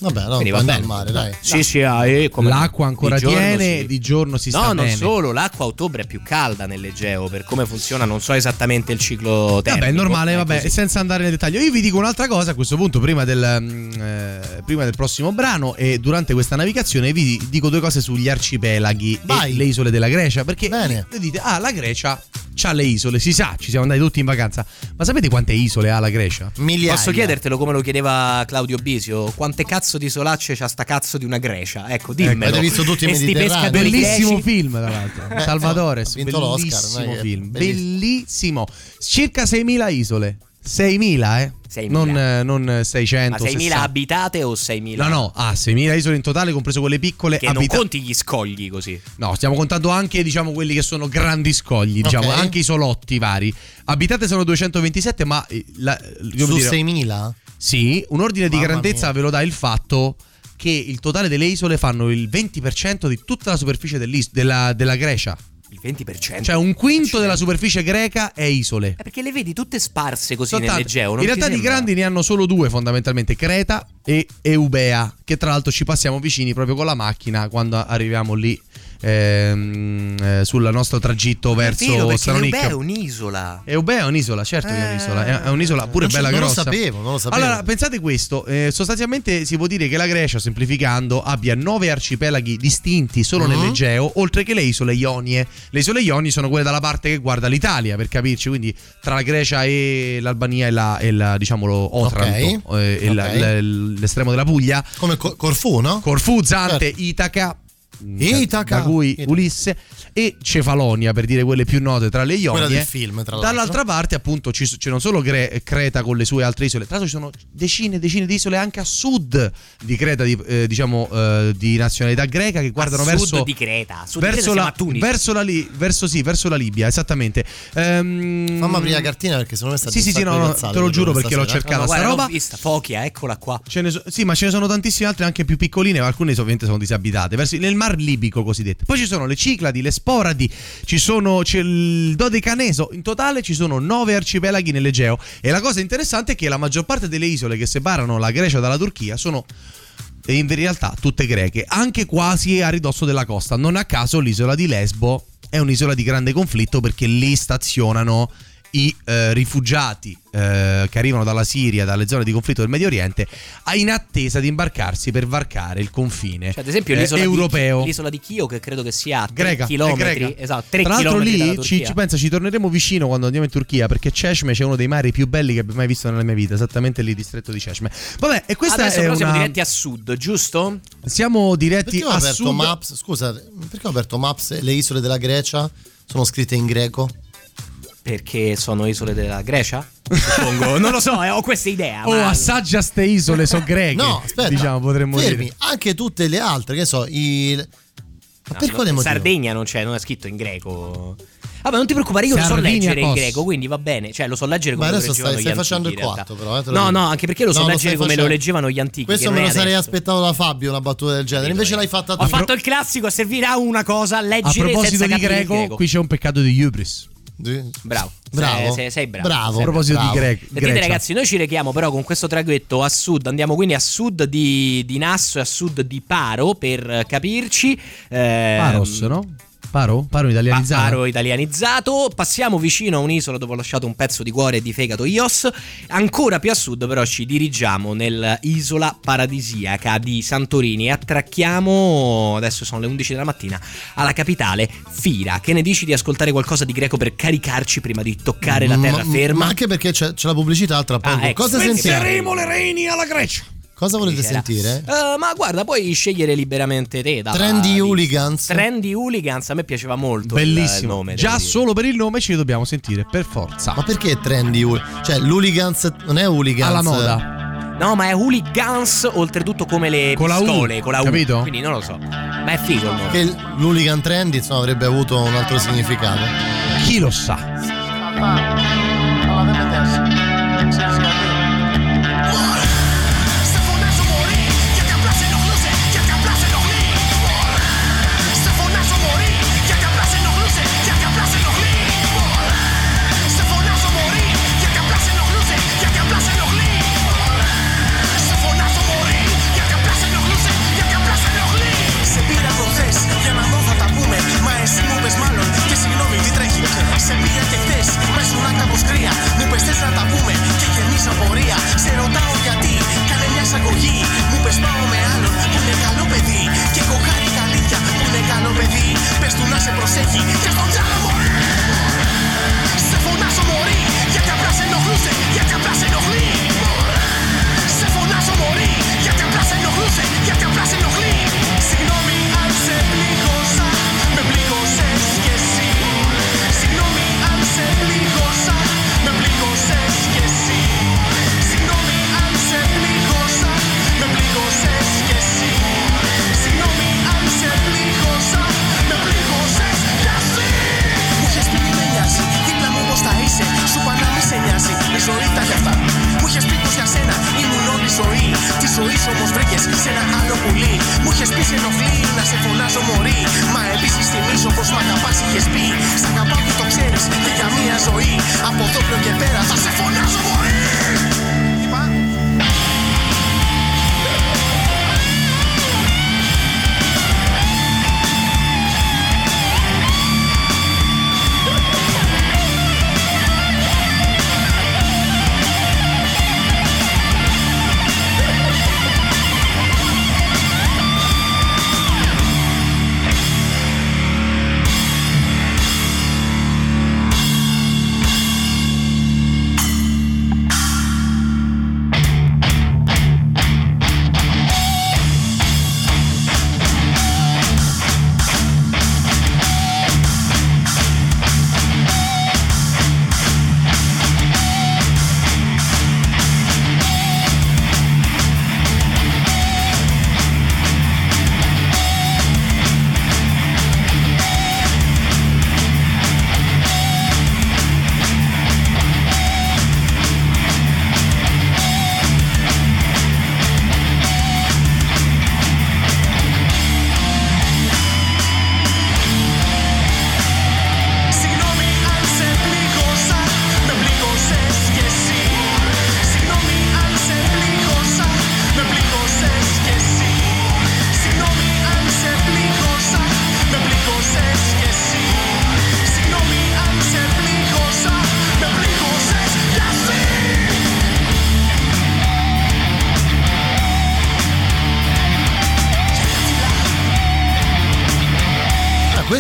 Vabbè, no, Quindi va bene. al mare, dai. Sì, sì, ah, eh, come no. L'acqua ancora Di tiene, sì. di giorno si No, sta non bene. solo, l'acqua a ottobre è più calda nell'Egeo, per come funziona non so esattamente il ciclo termico. Vabbè, è normale, vabbè, così. senza andare nel dettaglio. Io vi dico un'altra cosa a questo punto, prima del, mm, eh, prima del prossimo brano e durante questa navigazione vi dico due cose sugli arcipelaghi Vai. e le isole della Grecia, perché Bene. voi dite, ah, la Grecia ha le isole, si sa, ci siamo andati tutti in vacanza, ma sapete quante isole ha la Grecia? Migliaia. Posso chiedertelo come lo chiedeva Claudio Bisio? Quante cazzo di solacce c'ha sta cazzo di una Grecia? Ecco, dimmelo. avete visto tutti i Mediterranei. pescatori Bellissimo greci? film, tra l'altro. Salvatore, ha vinto l'Oscar, bellissimo non che- film, bellissimo. bellissimo. Circa 6.000 isole. 6.000, eh? 6.000. Non, eh, non 600. Ma 6.000 60. abitate o 6.000? No, no, ah, 6.000 isole in totale, compreso quelle piccole. Che non abita- conti gli scogli così. No, stiamo contando anche, diciamo, quelli che sono grandi scogli, diciamo, Ok. anche i solotti vari. Abitate sono 227, ma eh, la, come Su dire, 6.000? Sì, un ordine di Mamma grandezza mia. ve lo dà il fatto che il totale delle isole fanno il 20% di tutta la superficie della, della Grecia. Il 20%. Cioè un quinto della superficie greca è isole. Eh, perché le vedi tutte sparse così Soltanto- nell'Egeo. non in realtà di grandi ne hanno solo due fondamentalmente, Creta e Eubea, che tra l'altro ci passiamo vicini proprio con la macchina quando arriviamo lì ehm, eh, sul nostro tragitto vero, verso perché Salonicca. Eubea è un'isola. Eubea è un'isola, certo che è un'isola, è, un'isola pure bella non lo grossa. sapevo, non lo sapevo. Allora, pensate questo, eh, sostanzialmente si può dire che la Grecia, semplificando, abbia nove arcipelaghi distinti solo Mhm. nell'Egeo, oltre che le isole Ionie. Le isole Ionie sono quelle dalla parte che guarda l'Italia, per capirci, quindi tra la Grecia e l'Albania e, la, e la, diciamo lo Otranto, eh, e la- ok. la- l'estremo della Puglia. Come Co- Corfù, no? Corfù, Zante, Certo. Itaca. Itaca. Da cui Itaca. Ulisse e Cefalonia per dire quelle più note tra le Ionie. Quella del film, tra l'altro. Dall'altra parte, appunto, c'è non solo Gre- Creta con le sue altre isole, tra l'altro ci sono decine e decine di isole anche a sud di Creta, di, eh, diciamo eh, di nazionalità greca, che guardano a verso. sud di Creta. Sud di Creta Verso siamo la, verso, la Li- verso, sì, verso la Libia, esattamente. Ehm, Fammi aprire la cartina perché secondo me sta Sì, sì, sì, no, no, te lo giuro perché l'ho sera. cercata No, sta guarda, roba. l'ho vista, Fochia, eccola qua. Ce ne so- sì, ma ce ne sono tantissime altre anche più piccoline, ma alcune ovviamente sono disabitate, verso, nel mar libico cosiddetto. Poi ci sono le Cicladi, le Sporadi, ci sono c'è il Dodecaneso, in totale ci sono nove arcipelaghi nell'Egeo. E la cosa interessante è che la maggior parte delle isole che separano la Grecia dalla Turchia sono e in realtà tutte greche, anche quasi a ridosso della costa. Non a caso l'isola di Lesbo è un'isola di grande conflitto perché lì stazionano i eh, rifugiati eh, che arrivano dalla Siria, dalle zone di conflitto del Medio Oriente, a- in attesa di imbarcarsi per varcare il confine Cioè, ad esempio, eh, l'isola, europeo. Di, l'isola di Chio, che credo che sia a 3 Greca, chilometri. greca. Esatto, 3 Tra l'altro lì ci, ci pensa, ci torneremo vicino quando andiamo in Turchia perché Ceshme c'è uno dei mari più belli che abbia mai visto nella mia vita, esattamente lì, distretto di Ceshme. Vabbè, e questa Adesso è però siamo una... diretti a sud, giusto? Siamo diretti Perché a sud. Maps? Scusa, perché ho aperto Maps e le isole della Grecia sono scritte in greco? Perché sono isole della Grecia? Suppongo. (laughs) non lo so, eh, ho questa idea. Oh, ma- assaggia ste isole, sono greche. No, aspetta. Diciamo, potremmo fermi, dire. anche tutte le altre, che so, i Ma No, per quale in motivo? Sardegna non c'è, non è scritto in greco. Vabbè, non ti preoccupare, io lo so Sardinia leggere in greco, quindi va bene. Cioè, lo so leggere come Ma lo adesso leggevano stai, stai facendo il antichi, realtà. coatto, però. eh, lo No, dico. no, anche perché lo so No, leggere stai come lo facendo. leggevano gli antichi. Questo me lo sarei adesso. aspettato da Fabio, una battuta del genere. Invece l'hai fatta tu. Ho fatto il classico, servirà una cosa, A leggere proposito senza di il greco, qui c'è un peccato di hubris. Bravo. Bravo. Sei, sei- bravo. Bravo. Sei A proposito bravo. di greco. Sentite ragazzi, noi ci rechiamo però con questo traghetto a sud, andiamo quindi a sud di, di Nasso e a sud di Paro per capirci. Eh, Paros, no? Paro? Paro italianizzato? Paro italianizzato, passiamo vicino a un'isola dove ho lasciato un pezzo di cuore e di fegato Ios, ancora più a sud però ci dirigiamo nell'isola paradisiaca di Santorini e attracchiamo, adesso sono le 11 della mattina, alla capitale Fira. Che ne dici di ascoltare qualcosa di greco per caricarci prima di toccare la Ma- terraferma? Ma anche perché c'è, c'è la pubblicità tra poco. Ah, ecco. Cosa sentiamo? le reni alla Grecia. Cosa volete sentire? Eh, ma guarda, puoi scegliere liberamente te. Trendy. Hooligans. Trendy Hooligans, a me piaceva molto. il- il Bellissimo. nome, Già solo per il nome ci dobbiamo sentire, per forza. Ma perché trendy? hool- Cioè, l'hooligans non è hooligans. Alla moda. No, ma è hooligans, oltretutto come le Con la U, pistole, con la U. capito? Quindi non lo so. Ma è figo il nome. Che l'hooligan trendy insomma avrebbe avuto un altro significato. Chi lo sa? Σε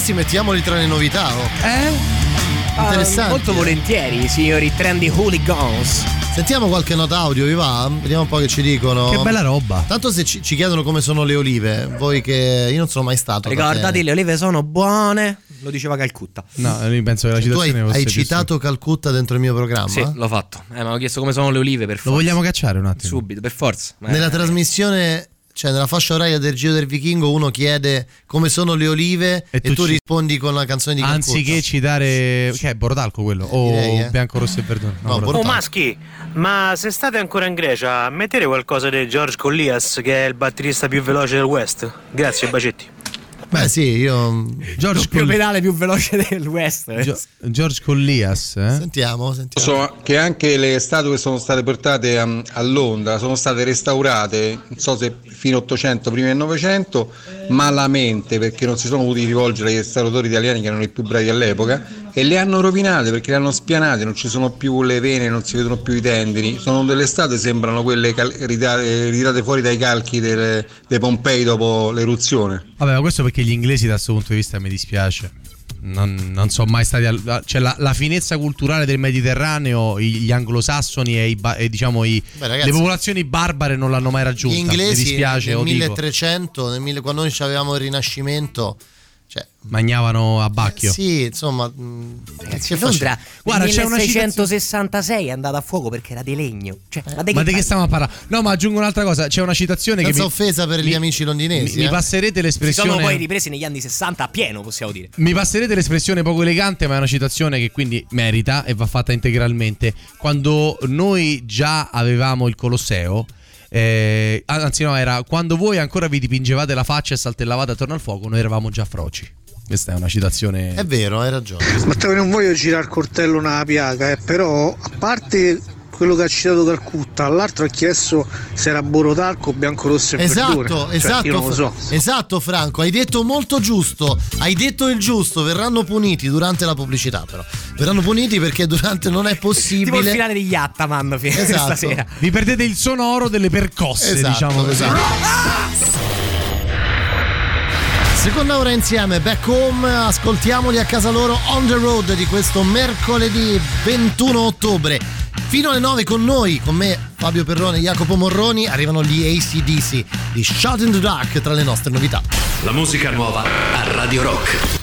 questi mettiamoli tra le novità. Oh. Eh? Interessante. Ah, molto volentieri, signori trendy hooligans. Sentiamo qualche nota audio, vi va? Vediamo un po' che ci dicono. Che bella roba. Tanto se ci, ci chiedono come sono le olive, voi che io non sono mai stato. da Ricordate, te. le olive sono buone. Lo diceva Calcutta. No, io penso che la Tu hai, citazione fosse hai più citato Calcutta dentro il mio programma? Sì, l'ho fatto. Eh, mi hanno chiesto come sono le olive per forza. Lo vogliamo cacciare un attimo? Subito, per forza. Eh, Nella trasmissione, cioè nella fascia oraria del Giro del Vichingo, uno chiede come sono le olive e, E tu, tu ci- rispondi con la canzone di Calcutta. Anziché citare. Che è Borotalco quello? O Direi, eh. Bianco, Rosso e Verdone? No. Borotalco. Oh maschi, ma se state ancora in Grecia, mettete qualcosa di George Collias, che è il batterista più veloce del West. Grazie, bacetti. Beh, sì, io. George, Il Coll- pedale più veloce del West. Gio- George Collias. Eh? Sentiamo, sentiamo. So che anche le statue che sono state portate a, a Londra sono state restaurate, non so se fino 800, prima del 900, malamente perché non si sono potuti rivolgere ai restauratori italiani che erano i più bravi all'epoca e le hanno rovinate perché le hanno spianate, non ci sono più le vene, non si vedono più i tendini. Sono delle statue, sembrano quelle cal- ritate fuori dai calchi delle- dei Pompei dopo l'eruzione. Vabbè, ma questo perché gli inglesi da questo punto di vista mi dispiace. Non, non sono mai stati. al- cioè, la, la finezza culturale del Mediterraneo, gli anglosassoni e, i e diciamo i- Beh, ragazzi, le popolazioni barbare non l'hanno mai raggiunta. Gli inglesi mi dispiace, nel lo dico. 1300, nel mille- quando noi avevamo il Rinascimento, cioè, Magnavano a bacchio. sì, insomma, mh, Ragazzi, che Londra Guarda, nel c'è una 1666 è andata a fuoco perché era di legno. Cioè, ma di Ma di che parli? stiamo a parlare? No, ma aggiungo un'altra cosa. C'è una citazione Senza che. mi- offesa per gli mi- amici londinesi. Mi, mi eh. passerete Si l'espressione. sono poi ripresi negli anni 60 a pieno, possiamo dire. Mi passerete l'espressione poco elegante, ma è una citazione che quindi merita e va fatta integralmente. Quando noi già avevamo il Colosseo, eh, anzi, no, era quando voi ancora vi dipingevate la faccia e saltellavate attorno al fuoco, noi eravamo già froci. Questa è una citazione. È vero, hai ragione. Matteo, non voglio girare il coltello nella piaga, eh, però a parte quello che ha citato Calcutta, l'altro ha chiesto se era Borotalco, Biancorosso e Verdone. Esatto, Cioè, esatto, io non lo so. esatto Franco, hai detto molto giusto, hai detto il giusto, verranno puniti durante la pubblicità però, verranno puniti perché durante non è Tipo il possibile. finale di Yattaman (laughs) Esatto. stasera. Vi perdete il sonoro delle percosse, Esatto, diciamo così. esatto. Seconda ora insieme, back home, ascoltiamoli a casa loro on the road di questo mercoledì 21 ottobre. Fino alle 9 con noi, con me Fabio Perrone e Jacopo Morroni, arrivano gli ACDC di Shot in the Dark tra le nostre novità. La musica nuova a Radio Rock.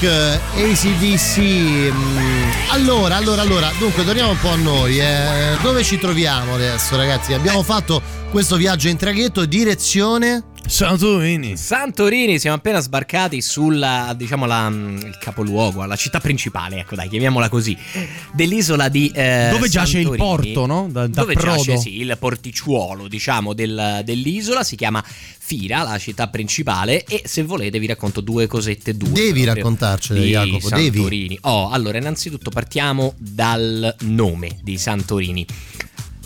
The Dark, ACDC. Mm, Allora, allora, allora, dunque torniamo un po' a noi. eh. Dove ci troviamo adesso, ragazzi? Abbiamo fatto questo viaggio in traghetto, direzione. Santorini. Santorini, siamo appena sbarcati sulla, diciamo, la, mm, il capoluogo, la città principale, ecco dai, chiamiamola così, dell'isola di eh, Dove giace il Santorini. porto, no? Da, da dove Prodo. giace sì, il porticciuolo, diciamo, del- dell'isola, si chiama Fira, la città principale, e se volete vi racconto due cosette, due. Devi proprio raccontarcele, di Jacopo, devi. Santorini. Oh, allora, innanzitutto partiamo dal nome di Santorini.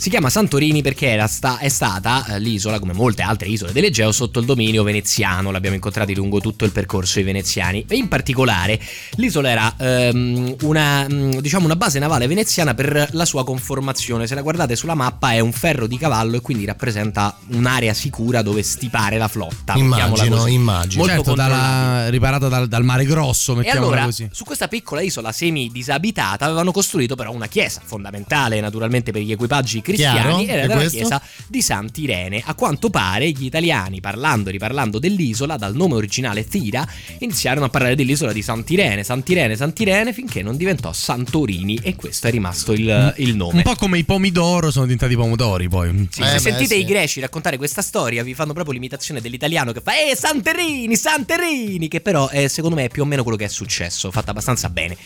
Si chiama Santorini perché era sta- è stata eh, l'isola, come molte altre isole dell'Egeo, sotto il dominio veneziano. L'abbiamo incontrati lungo tutto il percorso i veneziani. E in particolare l'isola era ehm, una, mm, diciamo una base navale veneziana per la sua conformazione. Se la guardate sulla mappa è un ferro di cavallo e quindi rappresenta un'area sicura dove stipare la flotta. Immagino, così. immagino. Molto certo, dalla- riparata dal, dal mare grosso, mettiamola allora, così. su questa piccola isola semi-disabitata avevano costruito però una chiesa fondamentale naturalmente per gli equipaggi cristiani Chiaro, era e la questo? chiesa di Sant'Irene. A quanto pare gli italiani, parlando e riparlando dell'isola, dal nome originale Tira, iniziarono a parlare dell'isola di Sant'Irene, Sant'Irene, Sant'Irene, finché non diventò Santorini e questo è rimasto il, il nome. Un po' come i pomidoro sono diventati pomodori poi. Sì, Eh, se beh, sentite sì. i greci raccontare questa storia, vi fanno proprio l'imitazione dell'italiano che fa Eh, Santerini, Santerini, che però eh, secondo me è più o meno quello che è successo, fatta abbastanza bene.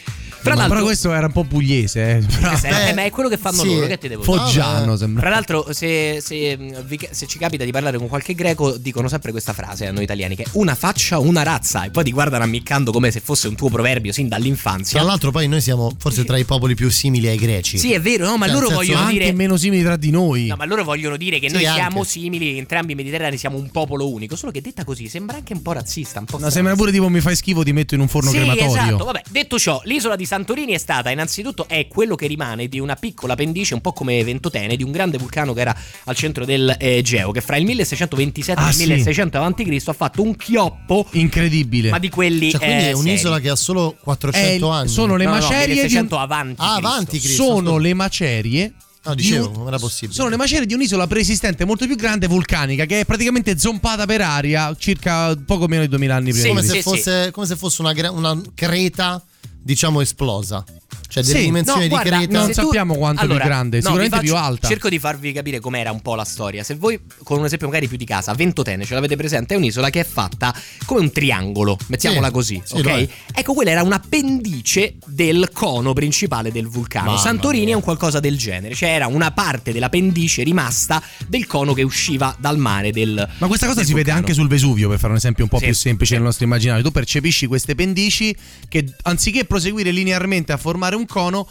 Fra Ma l'altro, però questo era un po' pugliese, eh. (laughs) Però- Eh, Beh, ma è quello che fanno sì. loro, che ti devo dire? Foggiano sembra. Fra l'altro, se, se, mm, se ci capita di parlare con qualche greco, dicono sempre questa frase a noi italiani: che è una faccia, una razza. E poi ti guardano ammiccando come se fosse un tuo proverbio sin dall'infanzia. Tra l'altro, poi noi siamo forse tra i popoli più simili ai greci. Sì, è vero, no, ma Cioè, loro vogliono anche dire. meno simili tra di noi. No, ma loro vogliono dire che Sì, noi anche. siamo simili, entrambi i mediterranei siamo un popolo unico. Solo che detta così sembra anche un po' razzista, un po' No, sembra pure tipo mi fai schifo, ti metto in un forno sì, crematorio. esatto. Vabbè, detto ciò, l'isola di Santorini è stata innanzitutto è quello che rimane di una piccola pendice, un po' come Ventotene, di un grande vulcano che era al centro del eh, Egeo, che fra il 1627 Ah, e il sì. 1600 a.C. ha fatto un chioppo, Incredibile. ma di quelli Cioè, quindi eh, è un'isola seri. che ha solo 400 Eh, anni. sono le No, no, no, macerie di un- 1600 avanti. Ah, Cristo. avanti, Cristo. sono scusa. le macerie No, di dicevo, non era possibile. Sono le macerie di un'isola preesistente molto più grande vulcanica che è praticamente zompata per aria circa poco meno di 2000 anni prima. Sì, come, di se sì, fosse, come se fosse una, una creta, diciamo, esplosa. Cioè, delle Sì, dimensioni No, di guarda, creta. non sappiamo quanto più Allora, grande, no, sicuramente faccio- più alta. Cerco di farvi capire com'era un po' la storia. Se voi, con un esempio magari più di casa, Ventotene, ce l'avete presente, è un'isola che è fatta come un triangolo, mettiamola Sì, così, sì, ok? è. Ecco, quella era una pendice del cono principale del vulcano. Mamma Santorini mia. è un qualcosa del genere, cioè era una parte della pendice rimasta del cono che usciva dal mare del Ma questa cosa si vede vulcano. anche sul Vesuvio, per fare un esempio un po' Sì, più semplice sì. nel nostro immaginario. Tu percepisci queste pendici che anziché proseguire linearmente a formare un cono,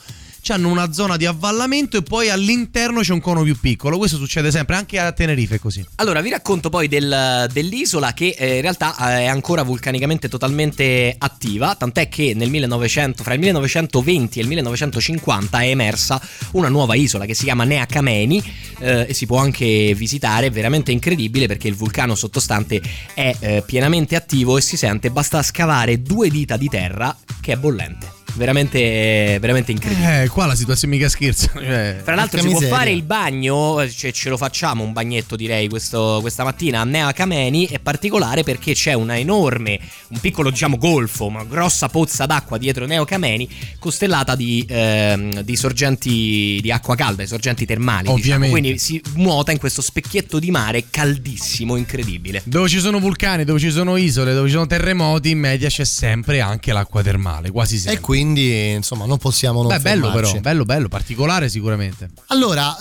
hanno una zona di avvallamento e poi all'interno c'è un cono più piccolo. Questo succede sempre, anche a Tenerife così. Allora, vi racconto poi del- dell'isola che eh, in realtà eh, è ancora vulcanicamente totalmente attiva, tant'è che nel 1900, fra il 1920 e il 1950 è emersa una nuova isola che si chiama Nea Kameni eh, e si può anche visitare, è veramente incredibile perché il vulcano sottostante è eh, pienamente attivo e si sente, basta scavare due dita di terra che è bollente. Veramente, veramente incredibile. Eh, qua la situazione mica scherza. (laughs) Cioè, Fra l'altro si può miseria. fare il bagno, cioè ce lo facciamo un bagnetto direi questo- questa mattina a Nea Kameni, è particolare perché c'è una enorme, un piccolo diciamo golfo, una grossa pozza d'acqua dietro Nea Kameni costellata di, ehm, di sorgenti di acqua calda, di sorgenti termali. diciamo. Ovviamente. Quindi si nuota in questo specchietto di mare caldissimo, incredibile. Dove ci sono vulcani, dove ci sono isole, dove ci sono terremoti, in media c'è sempre anche l'acqua termale, quasi E sempre. Quindi, insomma, non possiamo non Beh, bello fermarci. però, bello, bello, particolare sicuramente. Allora,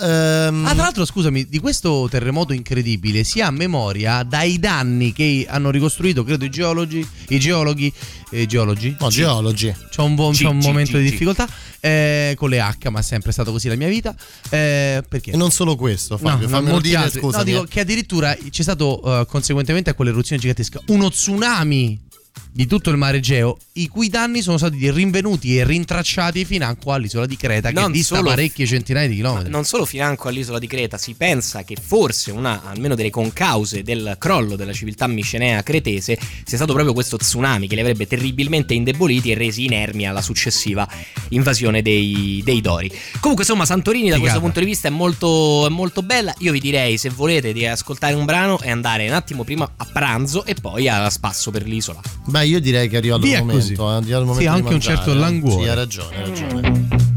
ehm, Ah, tra l'altro, scusami, di questo terremoto incredibile si ha memoria dai danni che hanno ricostruito, credo, i geologi, i geologhi, eh, geologi? no, geologi. C'ho un, buon- G, c'ho un G, momento G, di difficoltà eh, con le H, ma è sempre stato così la mia vita. Eh, perché? E non solo questo, Fabio, fammelo molti dire, scusa. No, dico che addirittura c'è stato, eh, conseguentemente a quell'eruzione gigantesca, uno tsunami di tutto il mare Egeo, i cui danni sono stati rinvenuti e rintracciati financo all'isola di Creta, che Non dista solo- parecchie centinaia di chilometri. Non solo financo all'isola di Creta, si pensa che forse una, almeno delle concause del crollo della civiltà micenea cretese sia stato proprio questo tsunami che li avrebbe terribilmente indeboliti e resi inermi alla successiva invasione dei, dei Dori. Comunque, insomma, Santorini da Figata. questo punto di vista è molto, è molto bella. Io vi direi, se volete, di ascoltare un brano e andare un attimo prima a pranzo e poi a spasso per l'isola. Beh, io direi che arriva arrivato il momento. Così. Eh, momento sì, anche mangiare. un certo languore. Sì, ha ragione, ha ragione.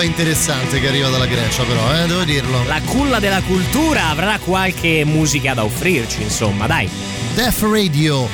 roba interessante che arriva dalla Grecia, però, eh, devo dirlo. La culla della cultura avrà qualche musica da offrirci, insomma, dai. Death Radio,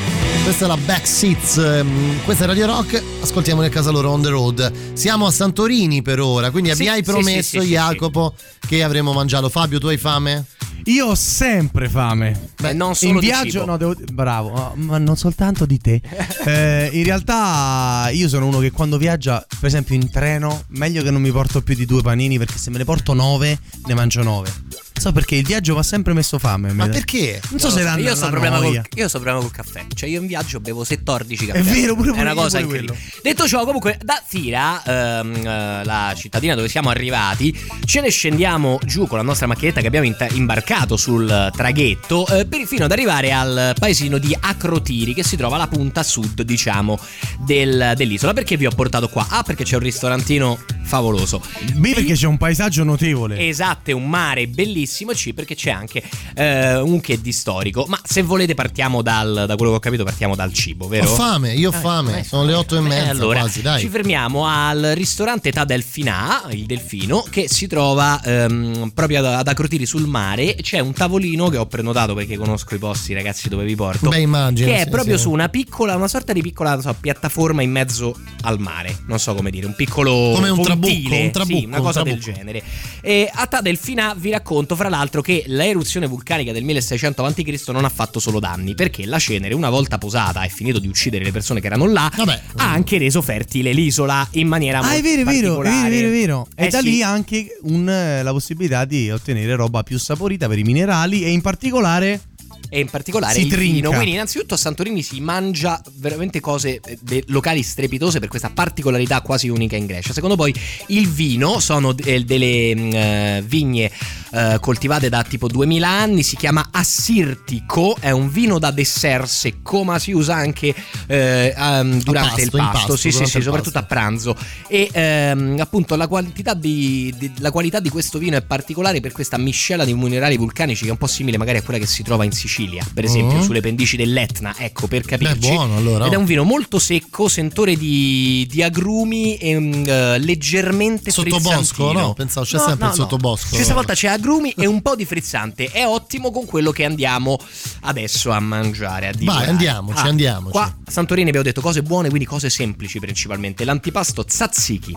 questa è la Back Seats, ehm, questa è Radio Rock, ascoltiamo nel casa loro on the road. Siamo a Santorini per ora, quindi sì, mi hai promesso, sì, sì, Jacopo, che avremo mangiato. Fabio, tu hai fame? Io ho sempre fame. Beh, non solo in di viaggio, no, devo, bravo, oh, ma non soltanto di te. (laughs) Eh, in realtà, io sono uno che quando viaggia, per esempio in treno, meglio che non mi porto più di due panini perché se me ne porto nove, ne mangio nove. Non so perché il viaggio mi ha sempre messo fame. Ma Me- perché? Non so se la, io sto problema col, io sto problema col caffè. Cioè, io in viaggio bevo 14 caffè. È vero, pure È una io, cosa pure. Detto ciò, comunque, da Fira, ehm, eh, la cittadina dove siamo arrivati, ce ne scendiamo giù con la nostra macchinetta che abbiamo imbarcato sul traghetto, eh, per fino ad arrivare al paesino di Acrotiri, che si trova alla punta sud, diciamo, del- dell'isola. Perché vi ho portato qua? Ah, perché c'è un ristorantino favoloso. B perché c'è un paesaggio notevole. Esatto, è un mare bellissimo. C perché c'è anche eh, un che di storico. Ma se volete, partiamo dal, da quello che ho capito, partiamo dal cibo, vero? Ho fame, io ho Eh, fame, eh, sono le otto e eh, mezza allora, quasi, dai. Ci fermiamo al ristorante Età Delfina, il Delfino, che si trova ehm, proprio ad, ad Acrotiri sul mare. C'è un tavolino che ho prenotato perché conosco i posti, ragazzi, dove vi porto. Beh, immagino, Che è sì, proprio sì. su una piccola, una sorta di piccola non so, piattaforma in mezzo al mare. Non so come dire, un piccolo. Come un trabucco, pontile, un trabucco, Sì, una un cosa del trabucco. genere. E a Età Delfina vi racconto, fra l'altro, che l'eruzione vulcanica del 1600 a.C. non ha fatto solo danni, perché la cenere, una volta posata e finito di uccidere le persone che erano là, ha anche reso fertile l'isola in maniera Ah, molto è vero, è vero, è vero, particolare. è vero, è vero. E Eh da sì. lì anche un, eh, la possibilità di ottenere roba più saporita per i minerali e in particolare e in particolare Si il vino. trinca. Quindi, innanzitutto a Santorini si mangia veramente cose eh, de- locali strepitose per questa particolarità quasi unica in Grecia. Secondo poi il vino sono de- delle mm, eh, vigne eh, coltivate da tipo 2000 anni, si chiama Assirtico, è un vino da dessert secco, ma si usa anche eh, um, durante il pasto, in pasto, pasto, sì, sì, sì, il soprattutto a pranzo. E ehm, appunto la quantità di, di- la qualità di questo vino è particolare per questa miscela di minerali vulcanici che è un po' simile magari a quella che si trova in Sicilia, per esempio, Mhm. sulle pendici dell'Etna, ecco, per capirci. buono, allora, Ed è un vino molto secco, sentore di, di agrumi e eh, leggermente Sottobosco, no? Pensavo c'è sempre il sottobosco. Questa volta c'è agrumi e un po' di frizzante. È ottimo con quello che andiamo adesso a mangiare. A divorare. andiamoci, Ah, andiamoci. Qua a Santorini abbiamo detto cose buone, quindi cose semplici principalmente. L'antipasto tzatziki.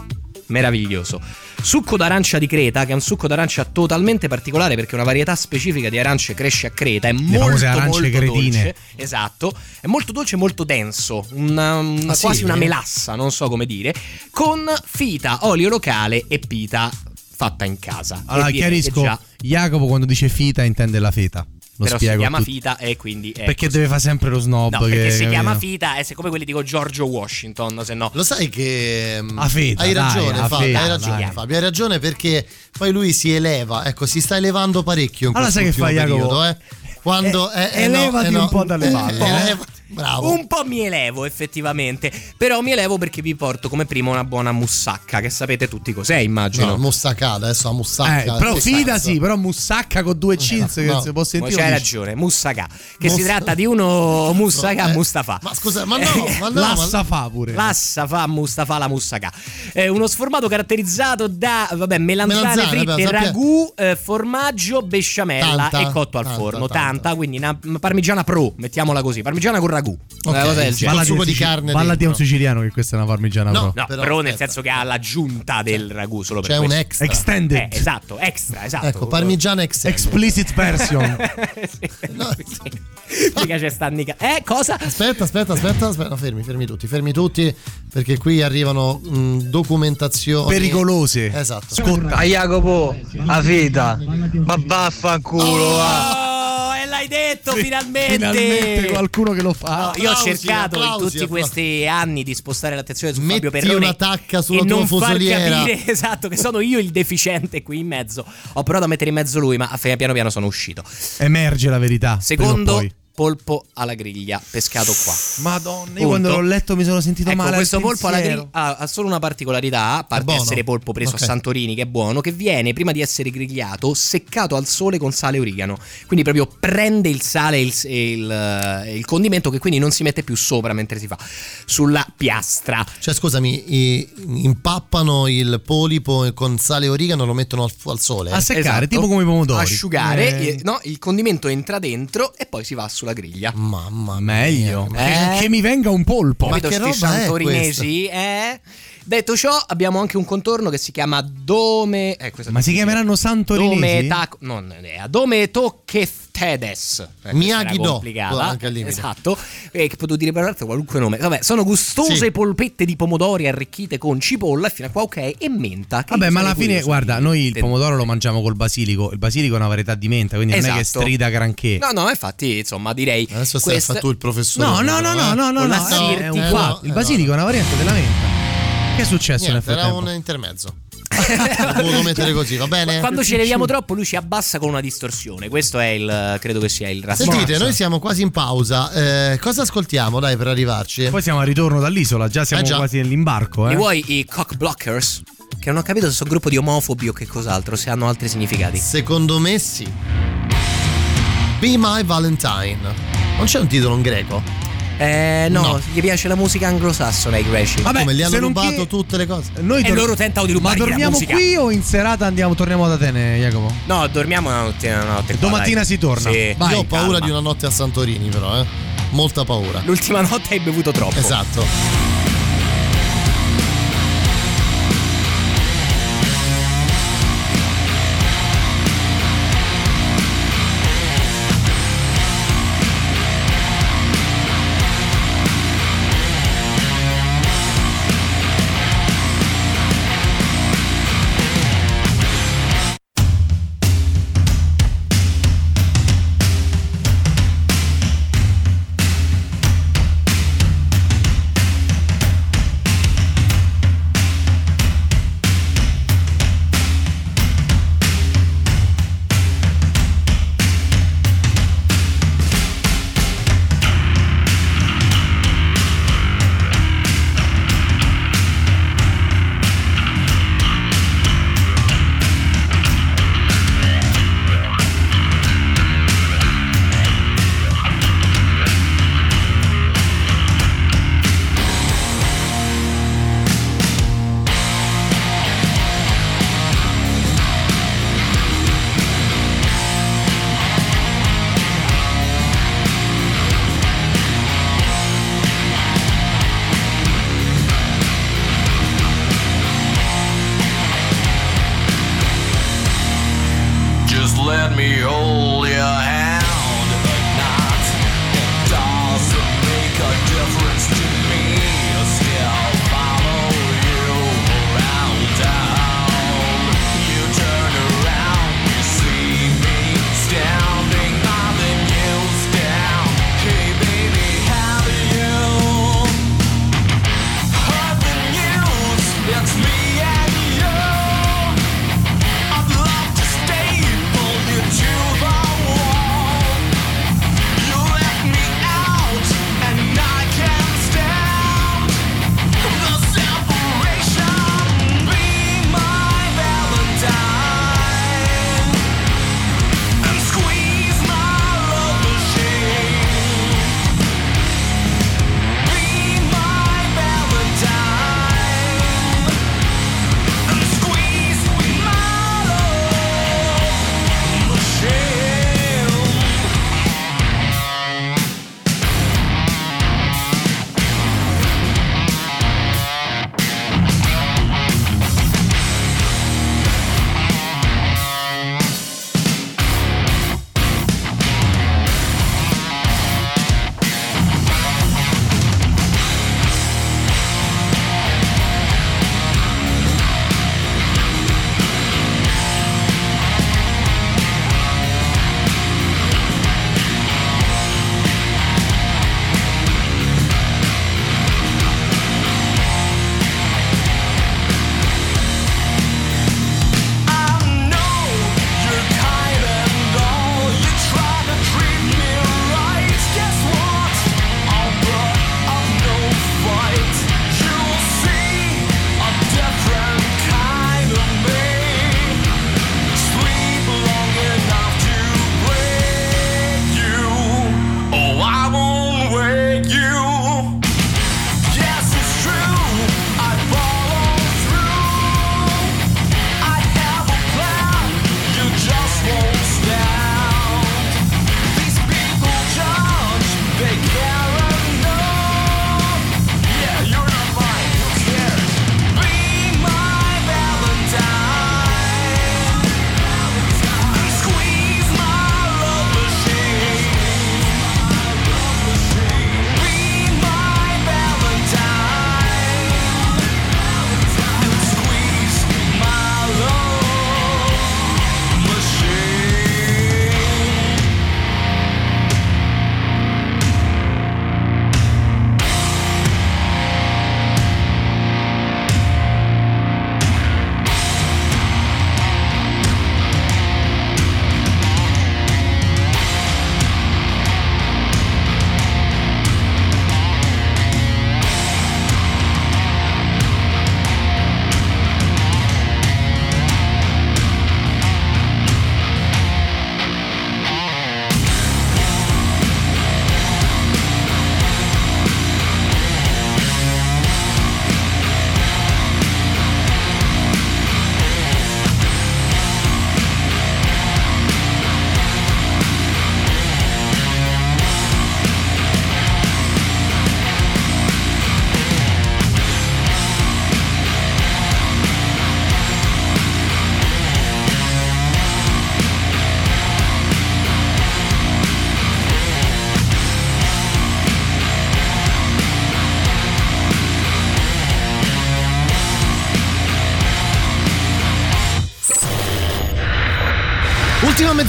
Meraviglioso. Succo d'arancia di Creta, che è un succo d'arancia totalmente particolare perché una varietà specifica di arance cresce a Creta. È molto, molto cretine. dolce. Esatto. È molto dolce e molto denso. Una, una- Ah, sì? quasi una melassa, non so come dire. Con fita, olio locale e pita fatta in casa. Allora chiarisco, già- Jacopo quando dice fita intende la feta. Lo però spiego si chiama fita e quindi è Perché così. deve fare sempre lo snob No, perché che- si chiama fita è come quelli tipo Giorgio Washington, se no. Lo sai che mm, A feta, hai dai, ragione, a Fabio, feta, hai ragione, dai. Fabio, hai ragione perché poi lui si eleva, ecco, si sta elevando parecchio in Allora sai che quest'ultimo fa, Jacopo? periodo, eh. Quando Eh, eh, eh, no, elevati eh, no, un po' dalle eh, palle, eh, eh. elevati, bravo. Un po' mi elevo effettivamente, però mi elevo perché vi porto come prima una buona mussacca, che sapete tutti cos'è, immagino. No, mussacca, adesso la Eh, mussacca. però che fida sì, però mussacca con due C no, che no. si può Ma sentire. c'hai lo dici. ragione, Mussaka, che Mus- si tratta di uno (laughs) Mussaka Eh, Mustafa. Ma scusa, ma no, ma no, Lassa ma- fa pure. Lassa fa Mustafa la Mussaka. È uno sformato caratterizzato da vabbè, melanzane, Melanzane, fritte, sappia- ragù, eh, formaggio, besciamella Tanta, e cotto al tanta, forno. tanta. Tanta, quindi una parmigiana pro, mettiamola così, parmigiana con ragù. Una Ok, cosa del sì, genere. Col sugo di carne Balla di un siciliano che questa è una parmigiana No, pro. No, Però, però, nel senso che ha l'aggiunta del ragù solo per C'è un extra. Extended. Eh, esatto, extra, esatto. Ecco, parmigiana extra. Explicit version. (laughs) sì, sì. Mica c'è sta nica- Eh, cosa? Aspetta, aspetta, aspetta, aspetta, no, fermi, fermi tutti, fermi tutti, perché qui arrivano mh, documentazioni Pericolose. Esatto. Scotta. A Jacopo, a feta. Ma vaffanculo, va. Oh, e l'hai detto finalmente. Finalmente qualcuno che lo fa. No, io ho Applausi, cercato in applausi, tutti applausi. questi anni di spostare l'attenzione su Metti Fabio Perrone una tacca sulla e tua non far fusoliera. capire (laughs) esatto che sono io il deficiente qui in mezzo. Ho provato a mettere in mezzo lui, ma piano piano sono uscito. Emerge la verità. Secondo. Polpo alla griglia, pescato qua. Madonna, io Punto. quando l'ho letto mi sono sentito Ecco, male. al questo polpo alla griglia ha, ha solo una particolarità, a parte essere polpo preso Ok. a Santorini, che è buono, che viene prima di essere grigliato seccato al sole con sale e origano. Quindi proprio prende il sale e il, il, eh, il condimento che quindi non si mette più sopra mentre si fa sulla piastra. Cioè, scusami, i- impappano il polipo con sale e origano e lo mettono al, al sole. A seccare, Esatto. tipo come i pomodori. Asciugare, Eh. eh, no, il condimento entra dentro e poi si va sulla sulla griglia. Mamma Meglio. Eh? Che, che mi venga un polpo. Capito che sti roba è santorinesi? Eh? Detto ciò, abbiamo anche un contorno che si chiama Dome. Eh, è Ma si chiameranno santorinesi? Dome Taco. Non idea. Dome Tocchetedes. Eh, Miyagi-Do, complicata. anche al limite. Esatto. E che potevo dire per l'altro qualunque nome. Vabbè, sono gustose Sì. polpette di pomodori arricchite con cipolla e fino a qua ok e menta. che Vabbè, ma alla fine, guarda, noi il pomodoro lo mangiamo col basilico. Il basilico è una varietà di menta, quindi non è che Esatto. strida granché. No, no, infatti, insomma, direi. Adesso stai a questa- fare tu il professore. No, no, no, no, no, no, Con no, la no, Sirti, è un eh, fatto. no, Il eh, basilico è una variante della menta. Che è successo nel Niente, era frattempo? un intermezzo. L'ho voluto mettere così, va bene? Quando ci leviamo troppo, lui ci abbassa con una distorsione. Questo è il. credo che sia il razzismo. Sentite, noi siamo quasi in pausa. Eh, cosa ascoltiamo, dai, per arrivarci? Poi siamo al ritorno dall'isola, già siamo Eh già. quasi nell'imbarco. Li Eh. vuoi i cock blockers? Che non ho capito se sono gruppo di omofobi o che cos'altro, se hanno altri significati. Secondo me sì. Be My Valentine. Non c'è un titolo in greco? Eh, no, No. gli piace la musica anglosassone ai greci. Vabbè, Come gli hanno se non rubato che- tutte le cose? Noi e tor- loro tentano di Ma rubargli la dormiamo qui o in serata andiamo, torniamo ad Atene, Jacopo? No, dormiamo una notte. Una notte qua, Domattina dai. si torna. Sì. Vai, Io ho paura calma. di una notte a Santorini, però, eh. Molta paura. L'ultima notte hai bevuto troppo. Esatto.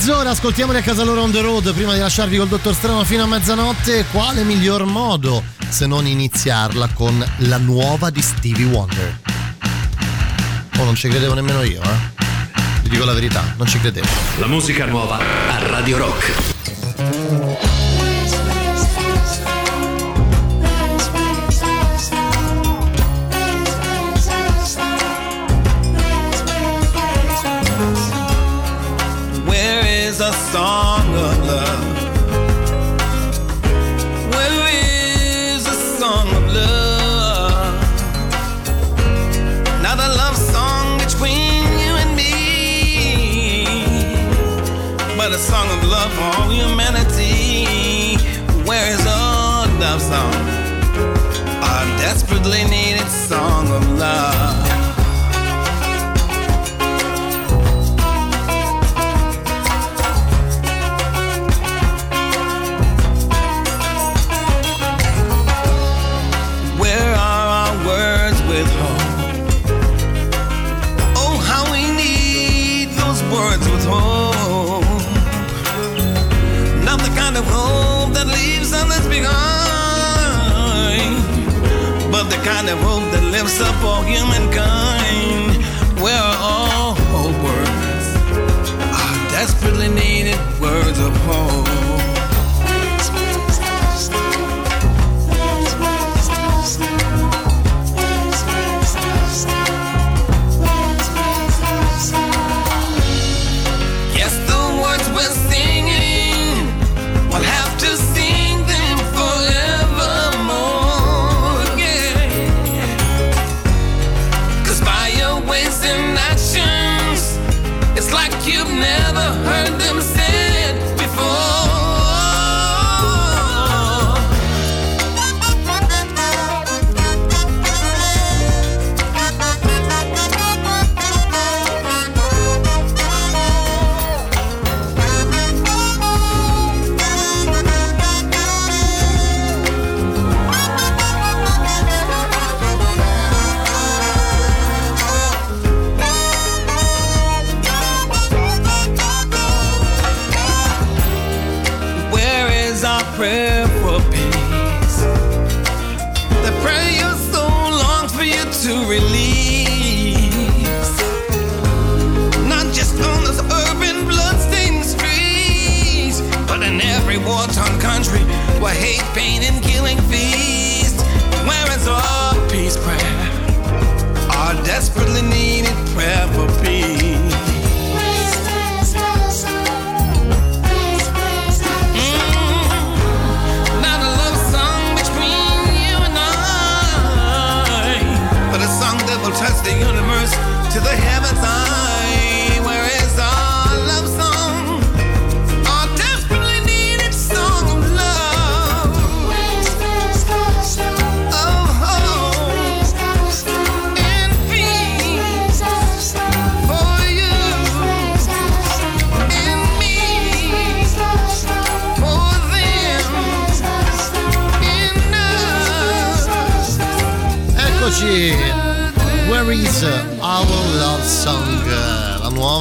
Mezz'ora, ascoltiamoli a casa loro on the road prima di lasciarvi col dottor Strano fino a mezzanotte. Quale miglior modo se non iniziarla con la nuova di Stevie Wonder? Oh, non ci credevo nemmeno io, eh. Vi dico la verità, non ci credevo. La musica nuova a Radio Rock. Others behind, but the kind of hope that lifts up all humankind. Where are all words? Our desperately needed words of hope.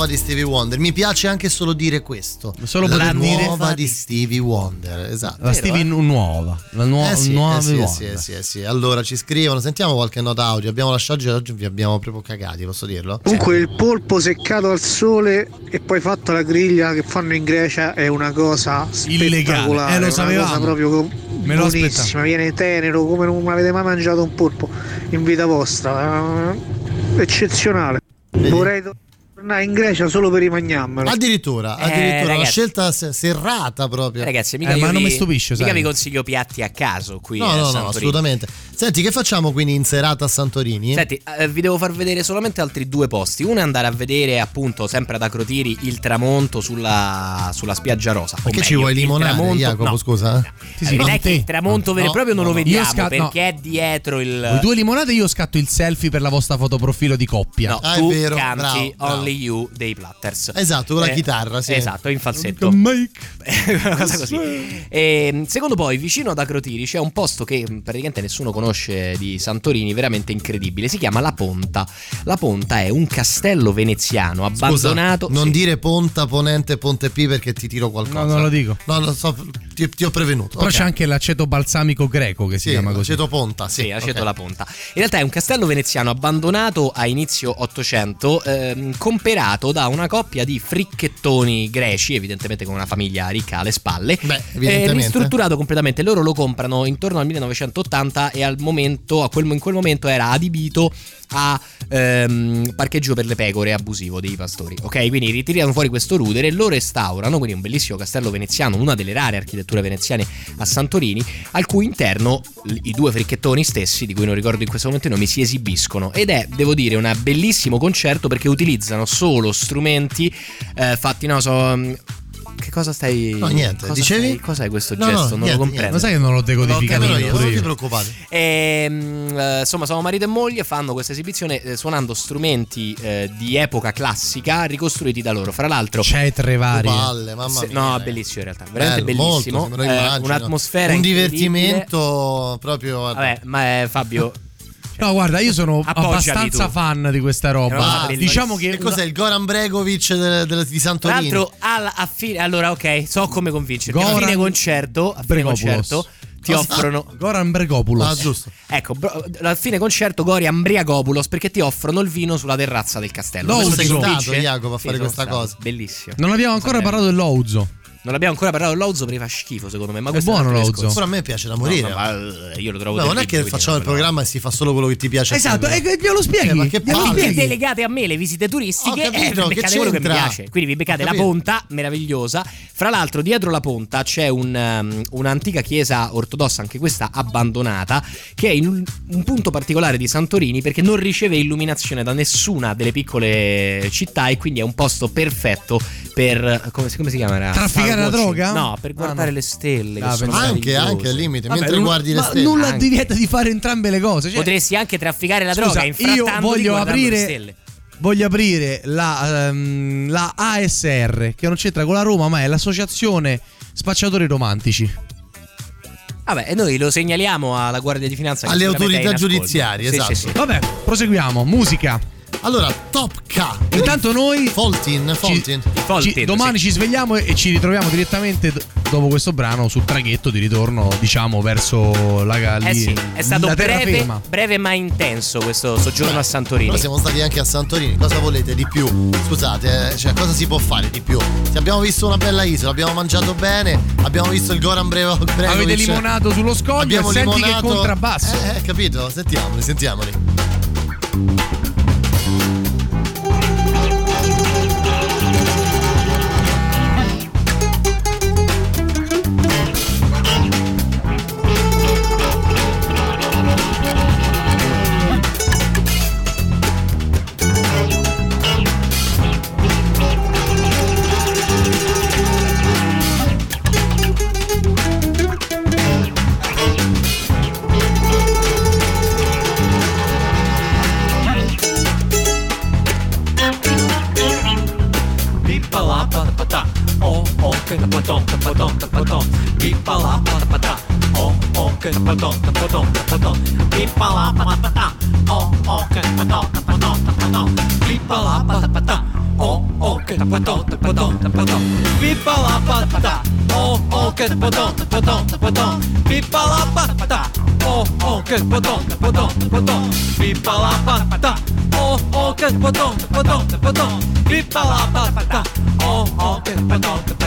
Di Stevie Wonder. Mi piace anche solo dire questo. Solo la poter dire- nuova di Stevie Wonder. Esatto. La Stevie eh? nuova. La nuova, Eh sì, nuova eh sì, eh Wonder. sì, eh sì, eh sì. Allora ci scrivono, sentiamo qualche nota audio. Abbiamo lasciato oggi, vi abbiamo proprio cagati, posso dirlo? Comunque il polpo seccato al sole e poi fatto alla griglia che fanno in Grecia è una cosa Illegale. spettacolare, Eh, lo una sapevamo. cosa proprio Me lo buonissima, viene tenero come non avete mai mangiato un polpo in vita vostra, eh, eccezionale. Vorrei tornare in Grecia solo per rimagnarmelo. Addirittura, addirittura una ragazzi. scelta se- serrata proprio. Ragazzi, mica, Eh, ma non vi, mi stupisce, mica sai. vi consiglio piatti a caso qui. No, a no, no, assolutamente. Senti, che facciamo quindi in serata a Santorini? Senti, eh, vi devo far vedere solamente altri due posti. Uno è andare a vedere, appunto, sempre ad Acrotiri, il tramonto sulla, sulla spiaggia rosa. O Perché ci vuoi limonare, tramonto- Jacopo? no. Scusa. Eh, non è che il tramonto vero e No, proprio non no, lo no. vediamo Io sca- no. perché è dietro il. Voi due limonate io scatto il selfie per la vostra fotoprofilo di coppia. No, tu canti Only Only You dei Platters. Esatto, con la Eh, chitarra, sì. Esatto, in falsetto. (laughs) una cosa così. E, secondo poi, vicino ad Acrotiri c'è un posto che praticamente nessuno conosce di Santorini, veramente incredibile. Si chiama La Ponta. La Ponta è un castello veneziano Scusa, abbandonato. non sì. dire Ponta, Ponente, Ponte P perché ti tiro qualcosa. No, non lo dico. No, non so, ti, ti ho prevenuto. Però Ok. c'è anche l'aceto balsamico greco che si Sì, chiama così. aceto Ponta, sì. Sì, aceto ok. la ponta. In realtà è un castello veneziano abbandonato a inizio 800, ehm, comperato da una coppia di fricchettoni greci, evidentemente con una famiglia ricca alle spalle. Beh, eh, ristrutturato completamente. Loro lo comprano intorno al 1980 e al momento, quel, in quel momento era adibito a ehm, parcheggio per le pecore abusivo dei pastori. Ok, quindi ritirano fuori questo rudere, lo restaurano, quindi un bellissimo castello veneziano, una delle rare architetture veneziane a Santorini, al cui interno i due fricchettoni stessi, di cui non ricordo in questo momento i nomi, si esibiscono. Ed è, devo dire, un bellissimo concerto perché utilizzano solo strumenti eh, fatti, no, so. Che cosa stai. No, niente, cosa dicevi? stai- cos'è questo No, no, gesto? non niente, lo comprendo. Ma sai che non l'ho decodificato io, neppure non ti preoccupare. Ehm, eh, insomma, sono marito e moglie, fanno questa esibizione eh, suonando strumenti eh, di epoca classica ricostruiti da loro. Fra l'altro, Cetre varie. Palle, mamma se- mia. no, bellissimo in realtà, veramente Bello, bellissimo. molto, lo Eh, un'atmosfera Un divertimento proprio. Vabbè, ma Fabio, No, guarda, io sono Appoggiali abbastanza tu. fan di questa roba. Cosa diciamo Che che cos'è il Goran Bregovic de- de- di tra Santorini? l'altro, alla- a fine, allora, ok, so come convincerti. A Goran fine concerto, a fine concerto ti Cosa? offrono. (laughs) Goran Bregopoulos. Ah, giusto. Ecco, bro- a fine concerto Gorian Briagopoulos perché ti offrono il vino sulla terrazza del castello. Questo sei stato? Jacopo, a Sì, fare sono questa stato. cosa. Bellissimo. Non abbiamo ancora parlato dell'Ouzo. Non abbiamo ancora parlato dell'Ouzo perché fa schifo secondo me. Ma È questo buono l'Ouzo. discorso. Pure a me piace da morire. No, no, ma eh, io lo trovo No, non è che facciamo il programma e si fa solo quello che ti piace. Esatto, e glielo spieghi. Eh, ma che palle. Perché delegate a me le visite turistiche Ho capito, e che beccate quello che mi piace. Quindi vi beccate la capito. ponta, meravigliosa. Fra l'altro, dietro la ponta c'è un, um, un'antica chiesa ortodossa, anche questa abbandonata, che è in un, un punto particolare di Santorini perché non riceve illuminazione da nessuna delle piccole città e quindi è un posto perfetto per. come, si- come si chiama? Trafficare Star la droga? No, per Ah, guardare no. le stelle. che Ah, Anche, anche al limite, Vabbè, mentre non- guardi le ma stelle. nulla Anche. ti vieta di fare entrambe le cose. Cioè, Potresti anche trafficare la Scusa, droga io infrattandoti voglio le aprire stelle. voglio aprire la, ehm, la ASR che non c'entra con la Roma ma è l'associazione spacciatori romantici Vabbè, e noi lo segnaliamo alla Guardia di Finanza. che Alle autorità in giudiziarie, Sì, esatto. sì, sì. vabbè proseguiamo musica Allora, Top K. intanto noi Foltin, Foltin. ci- Foltin, domani sì. ci svegliamo e, e ci ritroviamo direttamente d- dopo questo brano sul traghetto di ritorno diciamo verso la, Eh lì- sì, è stato breve, breve ma intenso questo soggiorno a Santorini. Però siamo stati anche a Santorini, cosa volete di più? Scusate, eh, cioè cosa si può fare di più? Se abbiamo visto una bella isola, abbiamo mangiato bene, abbiamo visto il Goran Brevo, Bregovic. avete limonato sullo scoglio Abbiamo e senti limonato- che contrabbasso Eh, eh, capito? Sentiamoli, sentiamoli. Oh che padon, padon, padon. Pippa-la-pa-pa-ta, oh oh che padon, padon, padon. Pippa-la-pa-pa-ta, oh oh che padon, padon, padon. Pippa-la-pa-pa-ta, oh oh che padon, padon, padon. Pippa-la-pa-pa-ta, oh oh che padon, padon, padon. Pippa-la-pa-pa-ta, oh oh che padon, padon, padon. Pippa-la-pa-pa-ta, oh oh che padon, padon, padon.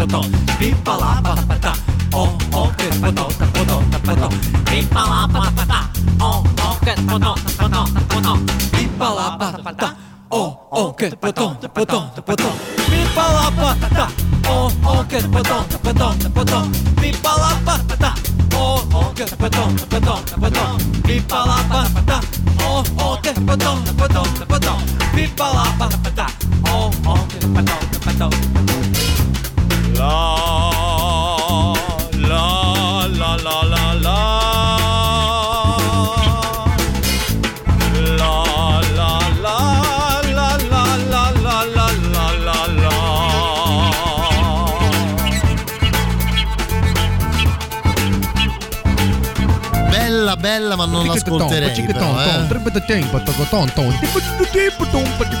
Padon, padon. Pippa-la-pa-pa-ta, oh oh che padon, padon, padon. Pippa-la-pa-pa-ta, oh oh che padon, padon, padon. Pippa-la-pa-pa-ta, oh oh che padon, padon, padon. Pippa-la-pa-pa-ta, oh oh che padon, padon, padon. Pippa-la-pa-pa-ta, oh oh che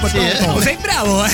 Sì, eh. Sei bravo, eh?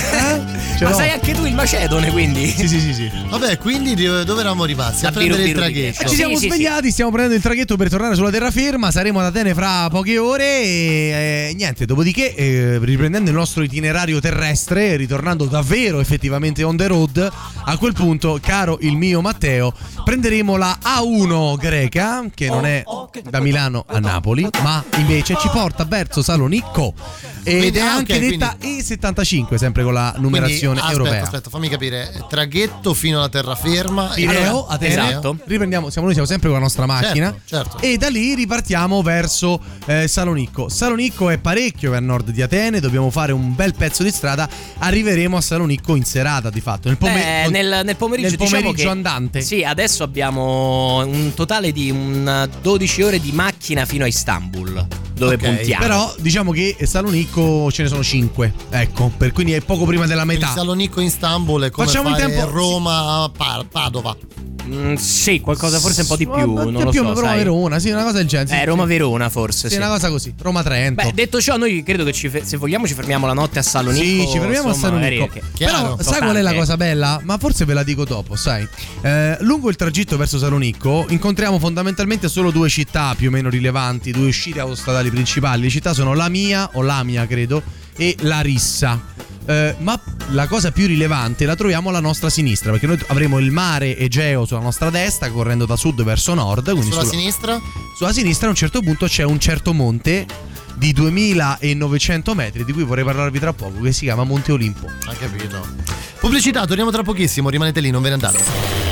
Ce Ma l'ho. sai anche tu il macedone, quindi? Sì, sì, sì, sì. Vabbè, quindi dove dove eravamo rimasti? A prendere il Biru traghetto. Ci siamo sì, svegliati, stiamo prendendo il traghetto per tornare sulla terraferma. Saremo ad Atene fra poche ore. E eh, niente, dopodiché, eh, riprendendo il nostro itinerario terrestre, ritornando davvero effettivamente on the road, a quel punto, caro il mio Matteo, prenderemo la A1 greca, che non è da Milano a Napoli, ma invece ci porta verso Salonicco. Ed è anche detta E75, sempre con la numerazione Quindi, europea. Aspetta, aspetta, fammi capire. Traghetto fino alla terraferma. Pireo, Allora, Atene. esatto. Riprendiamo, siamo, noi siamo sempre con la nostra macchina. Certo, certo. E da lì ripartiamo verso eh, Salonicco. Salonicco è parecchio a nord di Atene, dobbiamo fare un bel pezzo di strada. Arriveremo a Salonicco in serata, di fatto. Nel, pome- Eh, nel, nel pomeriggio, nel diciamo pomeriggio che- andante. Sì, adesso abbiamo un totale di un 12 ore di macchina fino a Istanbul, dove Ok, puntiamo. Però diciamo che Salonicco ce ne sono 5. Ecco, per quindi è poco prima della Quindi metà. Salonicco in Istanbul è come Facciamo il fare tempo- Roma Padova. Mm, sì, qualcosa forse un po' di più. Ma- non più lo più so. Roma sai. Verona, sì, una cosa del genere. sì, Eh, sì. Roma-Verona forse. Sì, Sì, una cosa così. Roma Trento. Beh, detto ciò, noi credo che ci se vogliamo ci fermiamo la notte a Salonicco. Sì, ci fermiamo insomma, a magari Salonicco. perché- Però, sai Importante. qual è la cosa bella? Ma forse ve la dico dopo, sai. Eh, lungo il tragitto verso Salonicco incontriamo fondamentalmente solo due città più o meno rilevanti, due uscite autostradali principali. Le città sono la mia, o la mia credo, e Larissa. Eh, ma la cosa più rilevante la troviamo alla nostra sinistra, perché noi avremo il mare Egeo sulla nostra destra, correndo da sud verso nord. Quindi Sulla sulla- sinistra? sulla sinistra a un certo punto c'è un certo monte di 2900 metri di cui vorrei parlarvi tra poco che si chiama Monte Olimpo. Ha capito. Pubblicità, torniamo tra pochissimo, rimanete lì, non ve ne andate.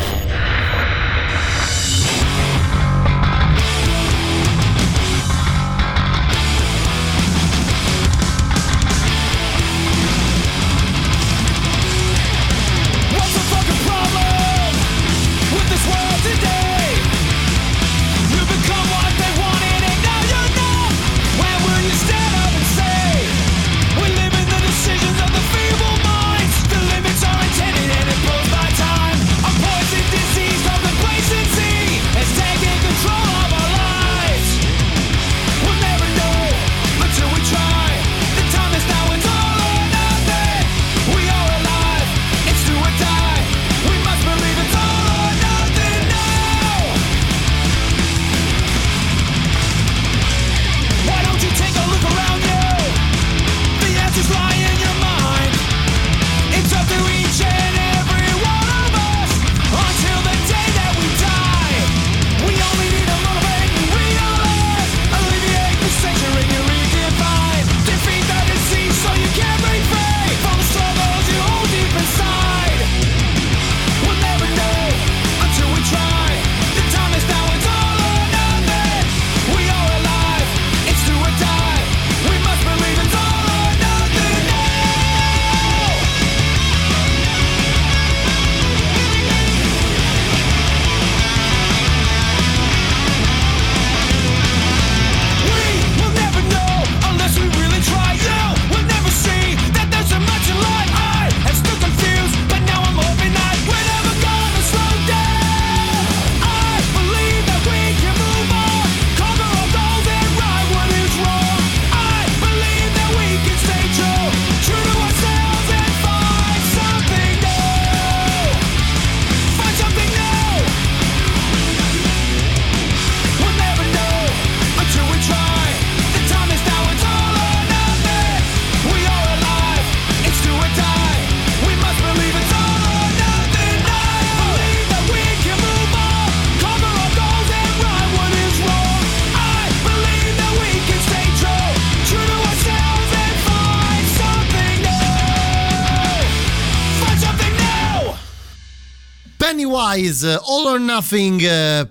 Pennywise, All or Nothing. eh,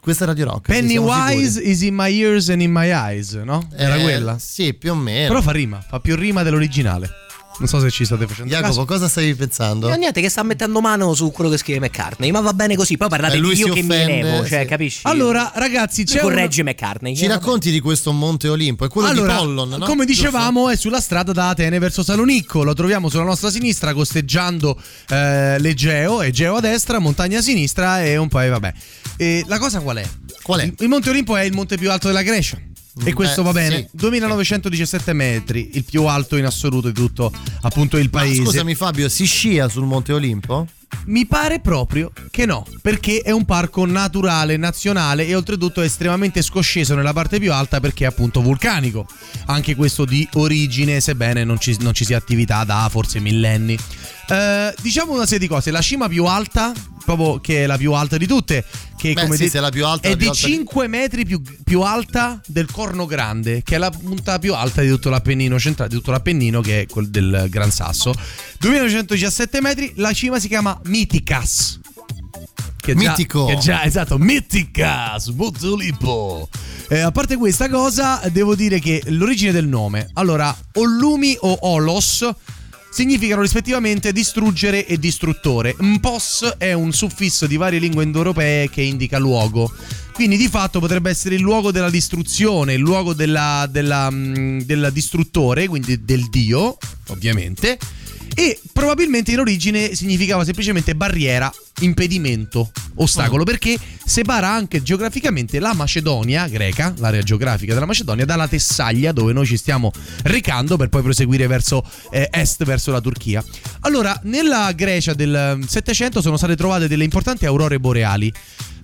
Questa è Radio Rock. Pennywise is in my ears and in my eyes, no? Era Eh, quella? Sì, più o meno. Però fa rima, fa più rima dell'originale. Non so se ci state facendo Jacopo, caso. cosa stavi pensando? No, niente, che sta mettendo mano su quello che scrive McCartney. Ma va bene così. Poi parlate Eh, lui di io che mi elevo, cioè, sì. capisci? Allora, ragazzi, c'è un- corregge McCartney. Ci Eh, racconti di questo Monte Olimpo? È quello allora, di Pollon, no? come dicevamo, è sulla strada da Atene verso Salonicco. Lo troviamo sulla nostra sinistra, costeggiando eh, l'Egeo, Egeo a destra, montagna a sinistra e un po' e vabbè. E la cosa qual è? Qual è? Il, il Monte Olimpo è il monte più alto della Grecia. E questo beh, va bene. sì. 2917 metri, il più alto in assoluto di tutto appunto il Ma paese. scusami Fabio, si scia sul Monte Olimpo? Mi pare proprio che no, perché è un parco naturale, nazionale e oltretutto è estremamente scosceso nella parte più alta perché è appunto vulcanico. Anche questo di origine, sebbene non ci, non ci sia attività da forse millenni. Eh, diciamo una serie di cose, la cima più alta, proprio che è la più alta di tutte, che Beh, come sì, è la più alta, è la più di alta di- 5 metri più, più alta del Corno Grande, che è la punta più alta di tutto l'Appennino centrale, di tutto l'Appennino, che è quel del Gran Sasso. 2917 metri, la cima si chiama Miticas. Che già- Mitico. Che già, esatto, Miticas, Monte Olimpo. Eh, a parte questa cosa, devo dire che l'origine del nome. Allora, Ollumi o Olos significano rispettivamente distruggere e distruttore. Mpos è un suffisso di varie lingue indoeuropee che indica luogo. Quindi di fatto potrebbe essere il luogo della distruzione, il luogo della, mm, distruttore, quindi del dio, ovviamente. E probabilmente in origine significava semplicemente barriera, impedimento, ostacolo, perché separa anche geograficamente la Macedonia greca, l'area geografica della Macedonia, dalla Tessaglia, dove noi ci stiamo recando per poi proseguire verso eh, est, verso la Turchia. Allora, nella Grecia del 700 sono state trovate delle importanti aurore boreali.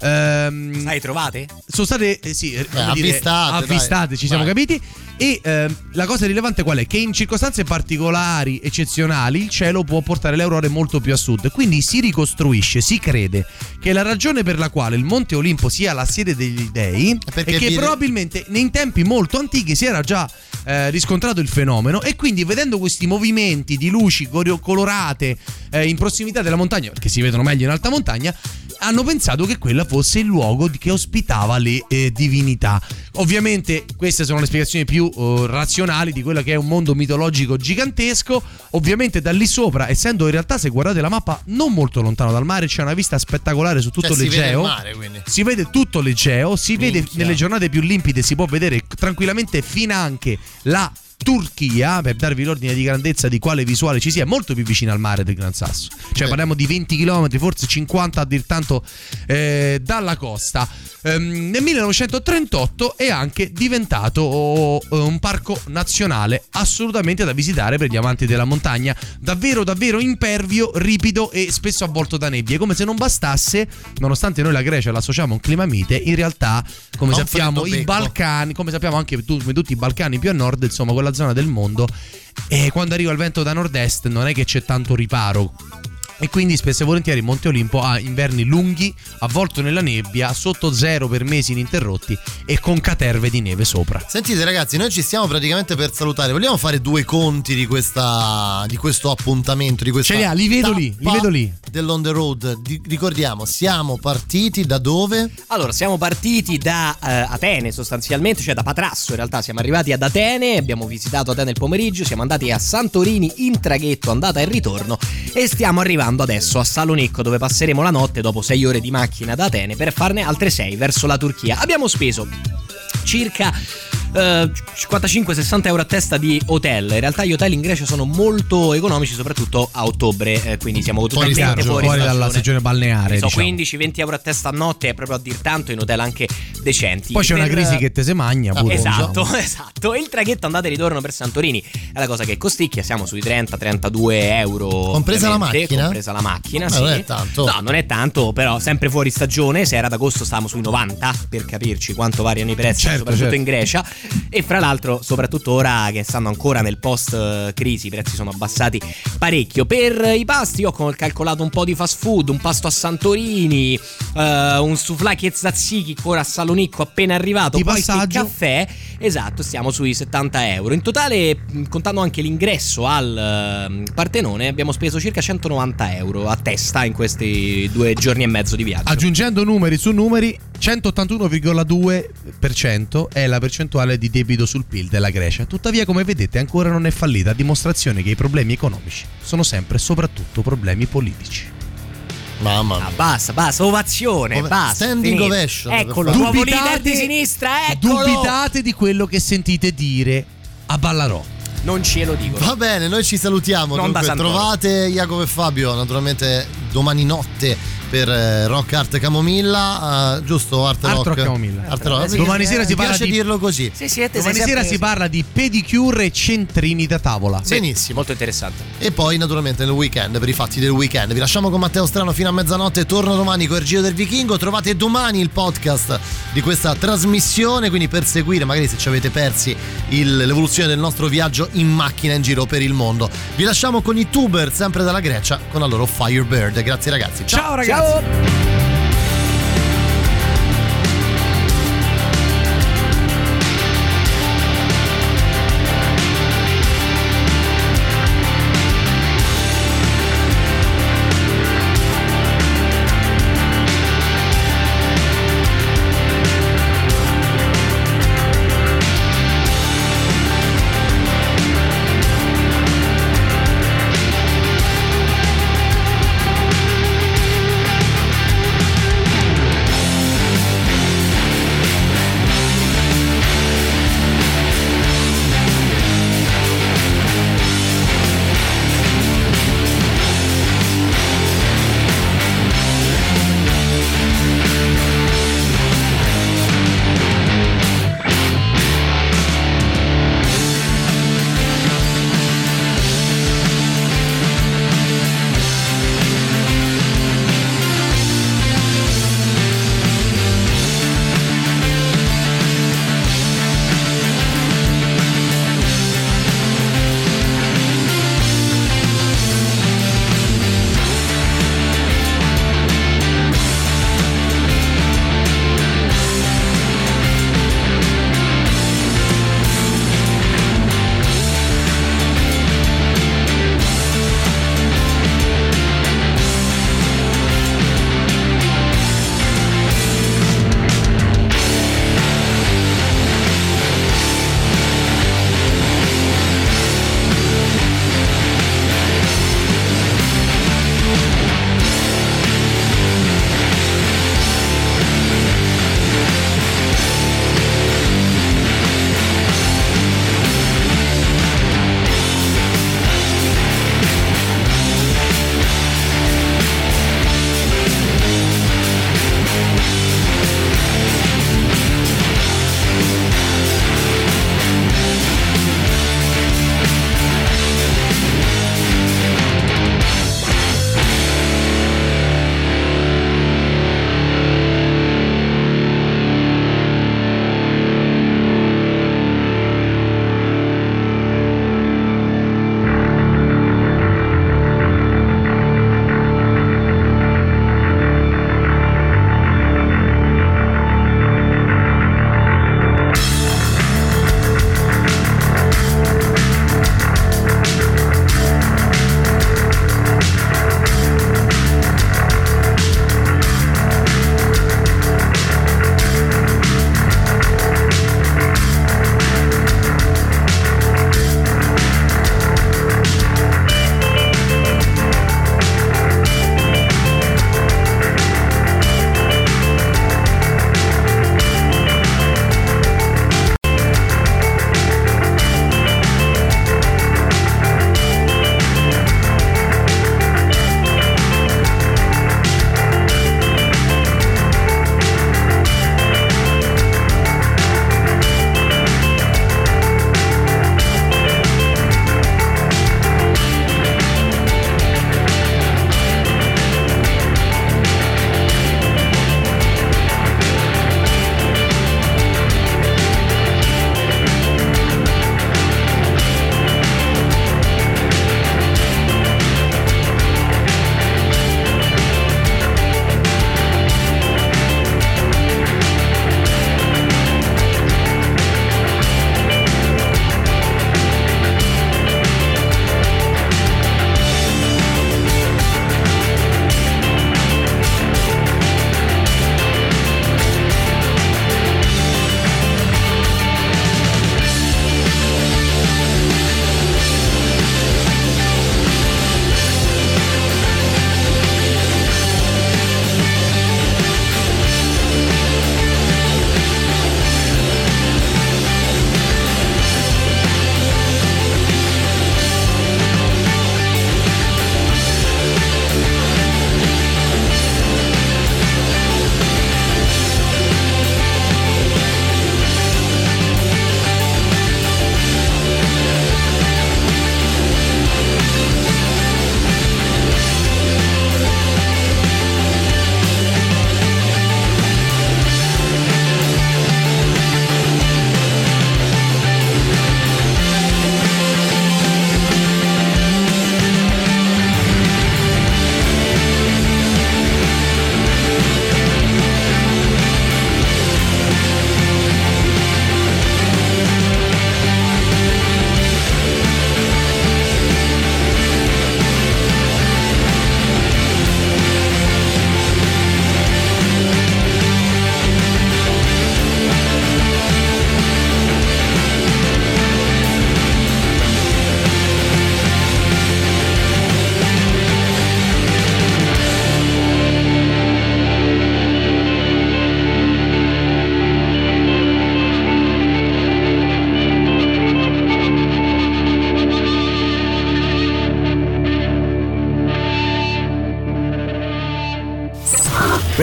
Ehm, Hai trovate? sono state eh, sì, eh, come dire, avvistate, avvistate, dai. ci siamo Vai. capiti. E ehm, la cosa rilevante qual è? Che in circostanze particolari, eccezionali, il cielo può portare le aurore molto più a sud. Quindi si ricostruisce, si crede che la ragione per la quale il Monte Olimpo sia la sede degli dei Perché è che viene- probabilmente in tempi molto antichi si era già eh, riscontrato il fenomeno e quindi vedendo questi movimenti di luci colorate eh, in prossimità della montagna, che si vedono meglio in alta montagna, hanno pensato che quella fosse il luogo che ospitava le eh, divinità. Ovviamente queste sono le spiegazioni più eh, razionali di quello che è un mondo mitologico gigantesco. Ovviamente da lì sopra, essendo in realtà se guardate la mappa non molto lontano dal mare, c'è una vista spettacolare su tutto Cioè, si vede l'Egeo. mare, quindi. Si vede tutto l'Egeo, si vede Minchia. nelle giornate più limpide, si può vedere tranquillamente finanche la Turchia, per darvi l'ordine di grandezza di quale visuale ci sia, è molto più vicina al mare del Gran Sasso. Cioè parliamo di 20 km, forse 50 a dir tanto eh, dalla costa. Ehm, nel 1938 è anche diventato oh, un parco nazionale assolutamente da visitare per gli amanti della montagna. Davvero, davvero impervio, ripido e spesso avvolto da nebbie. Come se non bastasse, nonostante noi la Grecia l'associamo a un clima mite, in realtà, come sappiamo, i. Balcani, come sappiamo anche tu- come tutti i Balcani più a nord, insomma, quella zona del mondo. E quando arriva il vento da nord-est non è che c'è tanto riparo. E quindi spesso e volentieri Monte Olimpo ha inverni lunghi, avvolto nella nebbia, sotto zero per mesi ininterrotti e con caterve di neve sopra. Sentite ragazzi, noi ci stiamo praticamente per salutare. Vogliamo fare due conti di, questa, di questo appuntamento, di questa Ce li ha, li vedo lì, li vedo lì. Dell'on the road. Di- ricordiamo, siamo partiti da dove? Allora, siamo partiti da eh, Atene sostanzialmente, cioè da Patrasso in realtà, siamo arrivati ad Atene, abbiamo visitato Atene il pomeriggio, siamo andati a Santorini in traghetto, andata e ritorno e stiamo arrivando adesso a Salonicco dove passeremo la notte dopo 6 ore di macchina da Atene per farne altre 6 verso la Turchia. Abbiamo speso circa eh, 55-60 euro a testa di hotel. In realtà gli hotel in Grecia sono molto economici, soprattutto a ottobre, eh, quindi siamo Fuori, totalmente stagione, fuori, fuori dalla stagione balneare. So, diciamo. 15-20 euro a testa a notte è proprio a dir tanto in hotel anche decenti. Poi c'è una Per- crisi che te se magna pure. Esatto, diciamo. (laughs) esatto. E il traghetto andata e ritorno per Santorini è la cosa che costicchia. Siamo sui 30-32 euro. Compresa la macchina? Compresa la macchina, Eh, sì. non è tanto. No, non è tanto, però sempre fuori stagione. Se era d'agosto stavamo sui 90 per capirci quanto variano i prezzi, Certo, soprattutto certo. in Grecia. E fra l'altro, soprattutto ora che stanno ancora nel post eh, crisi, i prezzi sono abbassati parecchio. Per i pasti ho cal- calcolato un po' di fast food, un pasto a Santorini, eh, un souvlaki e tzatziki ancora a Salonicco appena arrivato, Di poi passaggio. il caffè Esatto, stiamo sui 70 euro. In totale, contando anche l'ingresso al ehm, Partenone, abbiamo speso circa 190 euro a testa in questi due giorni e mezzo di viaggio. Aggiungendo numeri su numeri, 181,2% è la percentuale di debito sul PIL della Grecia. Tuttavia, come vedete, ancora non è fallita, a dimostrazione che i problemi economici sono sempre e soprattutto problemi politici. Mamma mia. Ah, basta, basta, ovazione, Ove- basta. standing finito. ovation, Eccolo, nuovo Dubitate- leader di sinistra, eccolo. Dubitate di quello che sentite dire a Ballarò. Non ce lo dico. Va bene, noi ci salutiamo. Non Dunque, trovate Jacopo e Fabio naturalmente domani notte per eh, Rock Art Camomilla, eh, giusto? Art, Art Rock, Rock Camomilla. Art Rock. Sì, Domani sera si Mi parla piace di- dirlo così. Sì, sì, te Domani sei sera sempre- si parla di pedicure e centrini da tavola. Sì, Benissimo. Molto interessante. E poi naturalmente nel weekend, per i fatti del weekend. Vi lasciamo con Matteo Strano fino a mezzanotte, torno domani con il Giro del Vichingo. Trovate domani il podcast di questa trasmissione, quindi per seguire, magari se ci avete persi il- l'evoluzione del nostro viaggio in macchina in giro per il mondo. Vi lasciamo con i tuber, sempre dalla Grecia, con la loro Firebird. Grazie ragazzi. Ciao, Ciao ragazzi. Oh.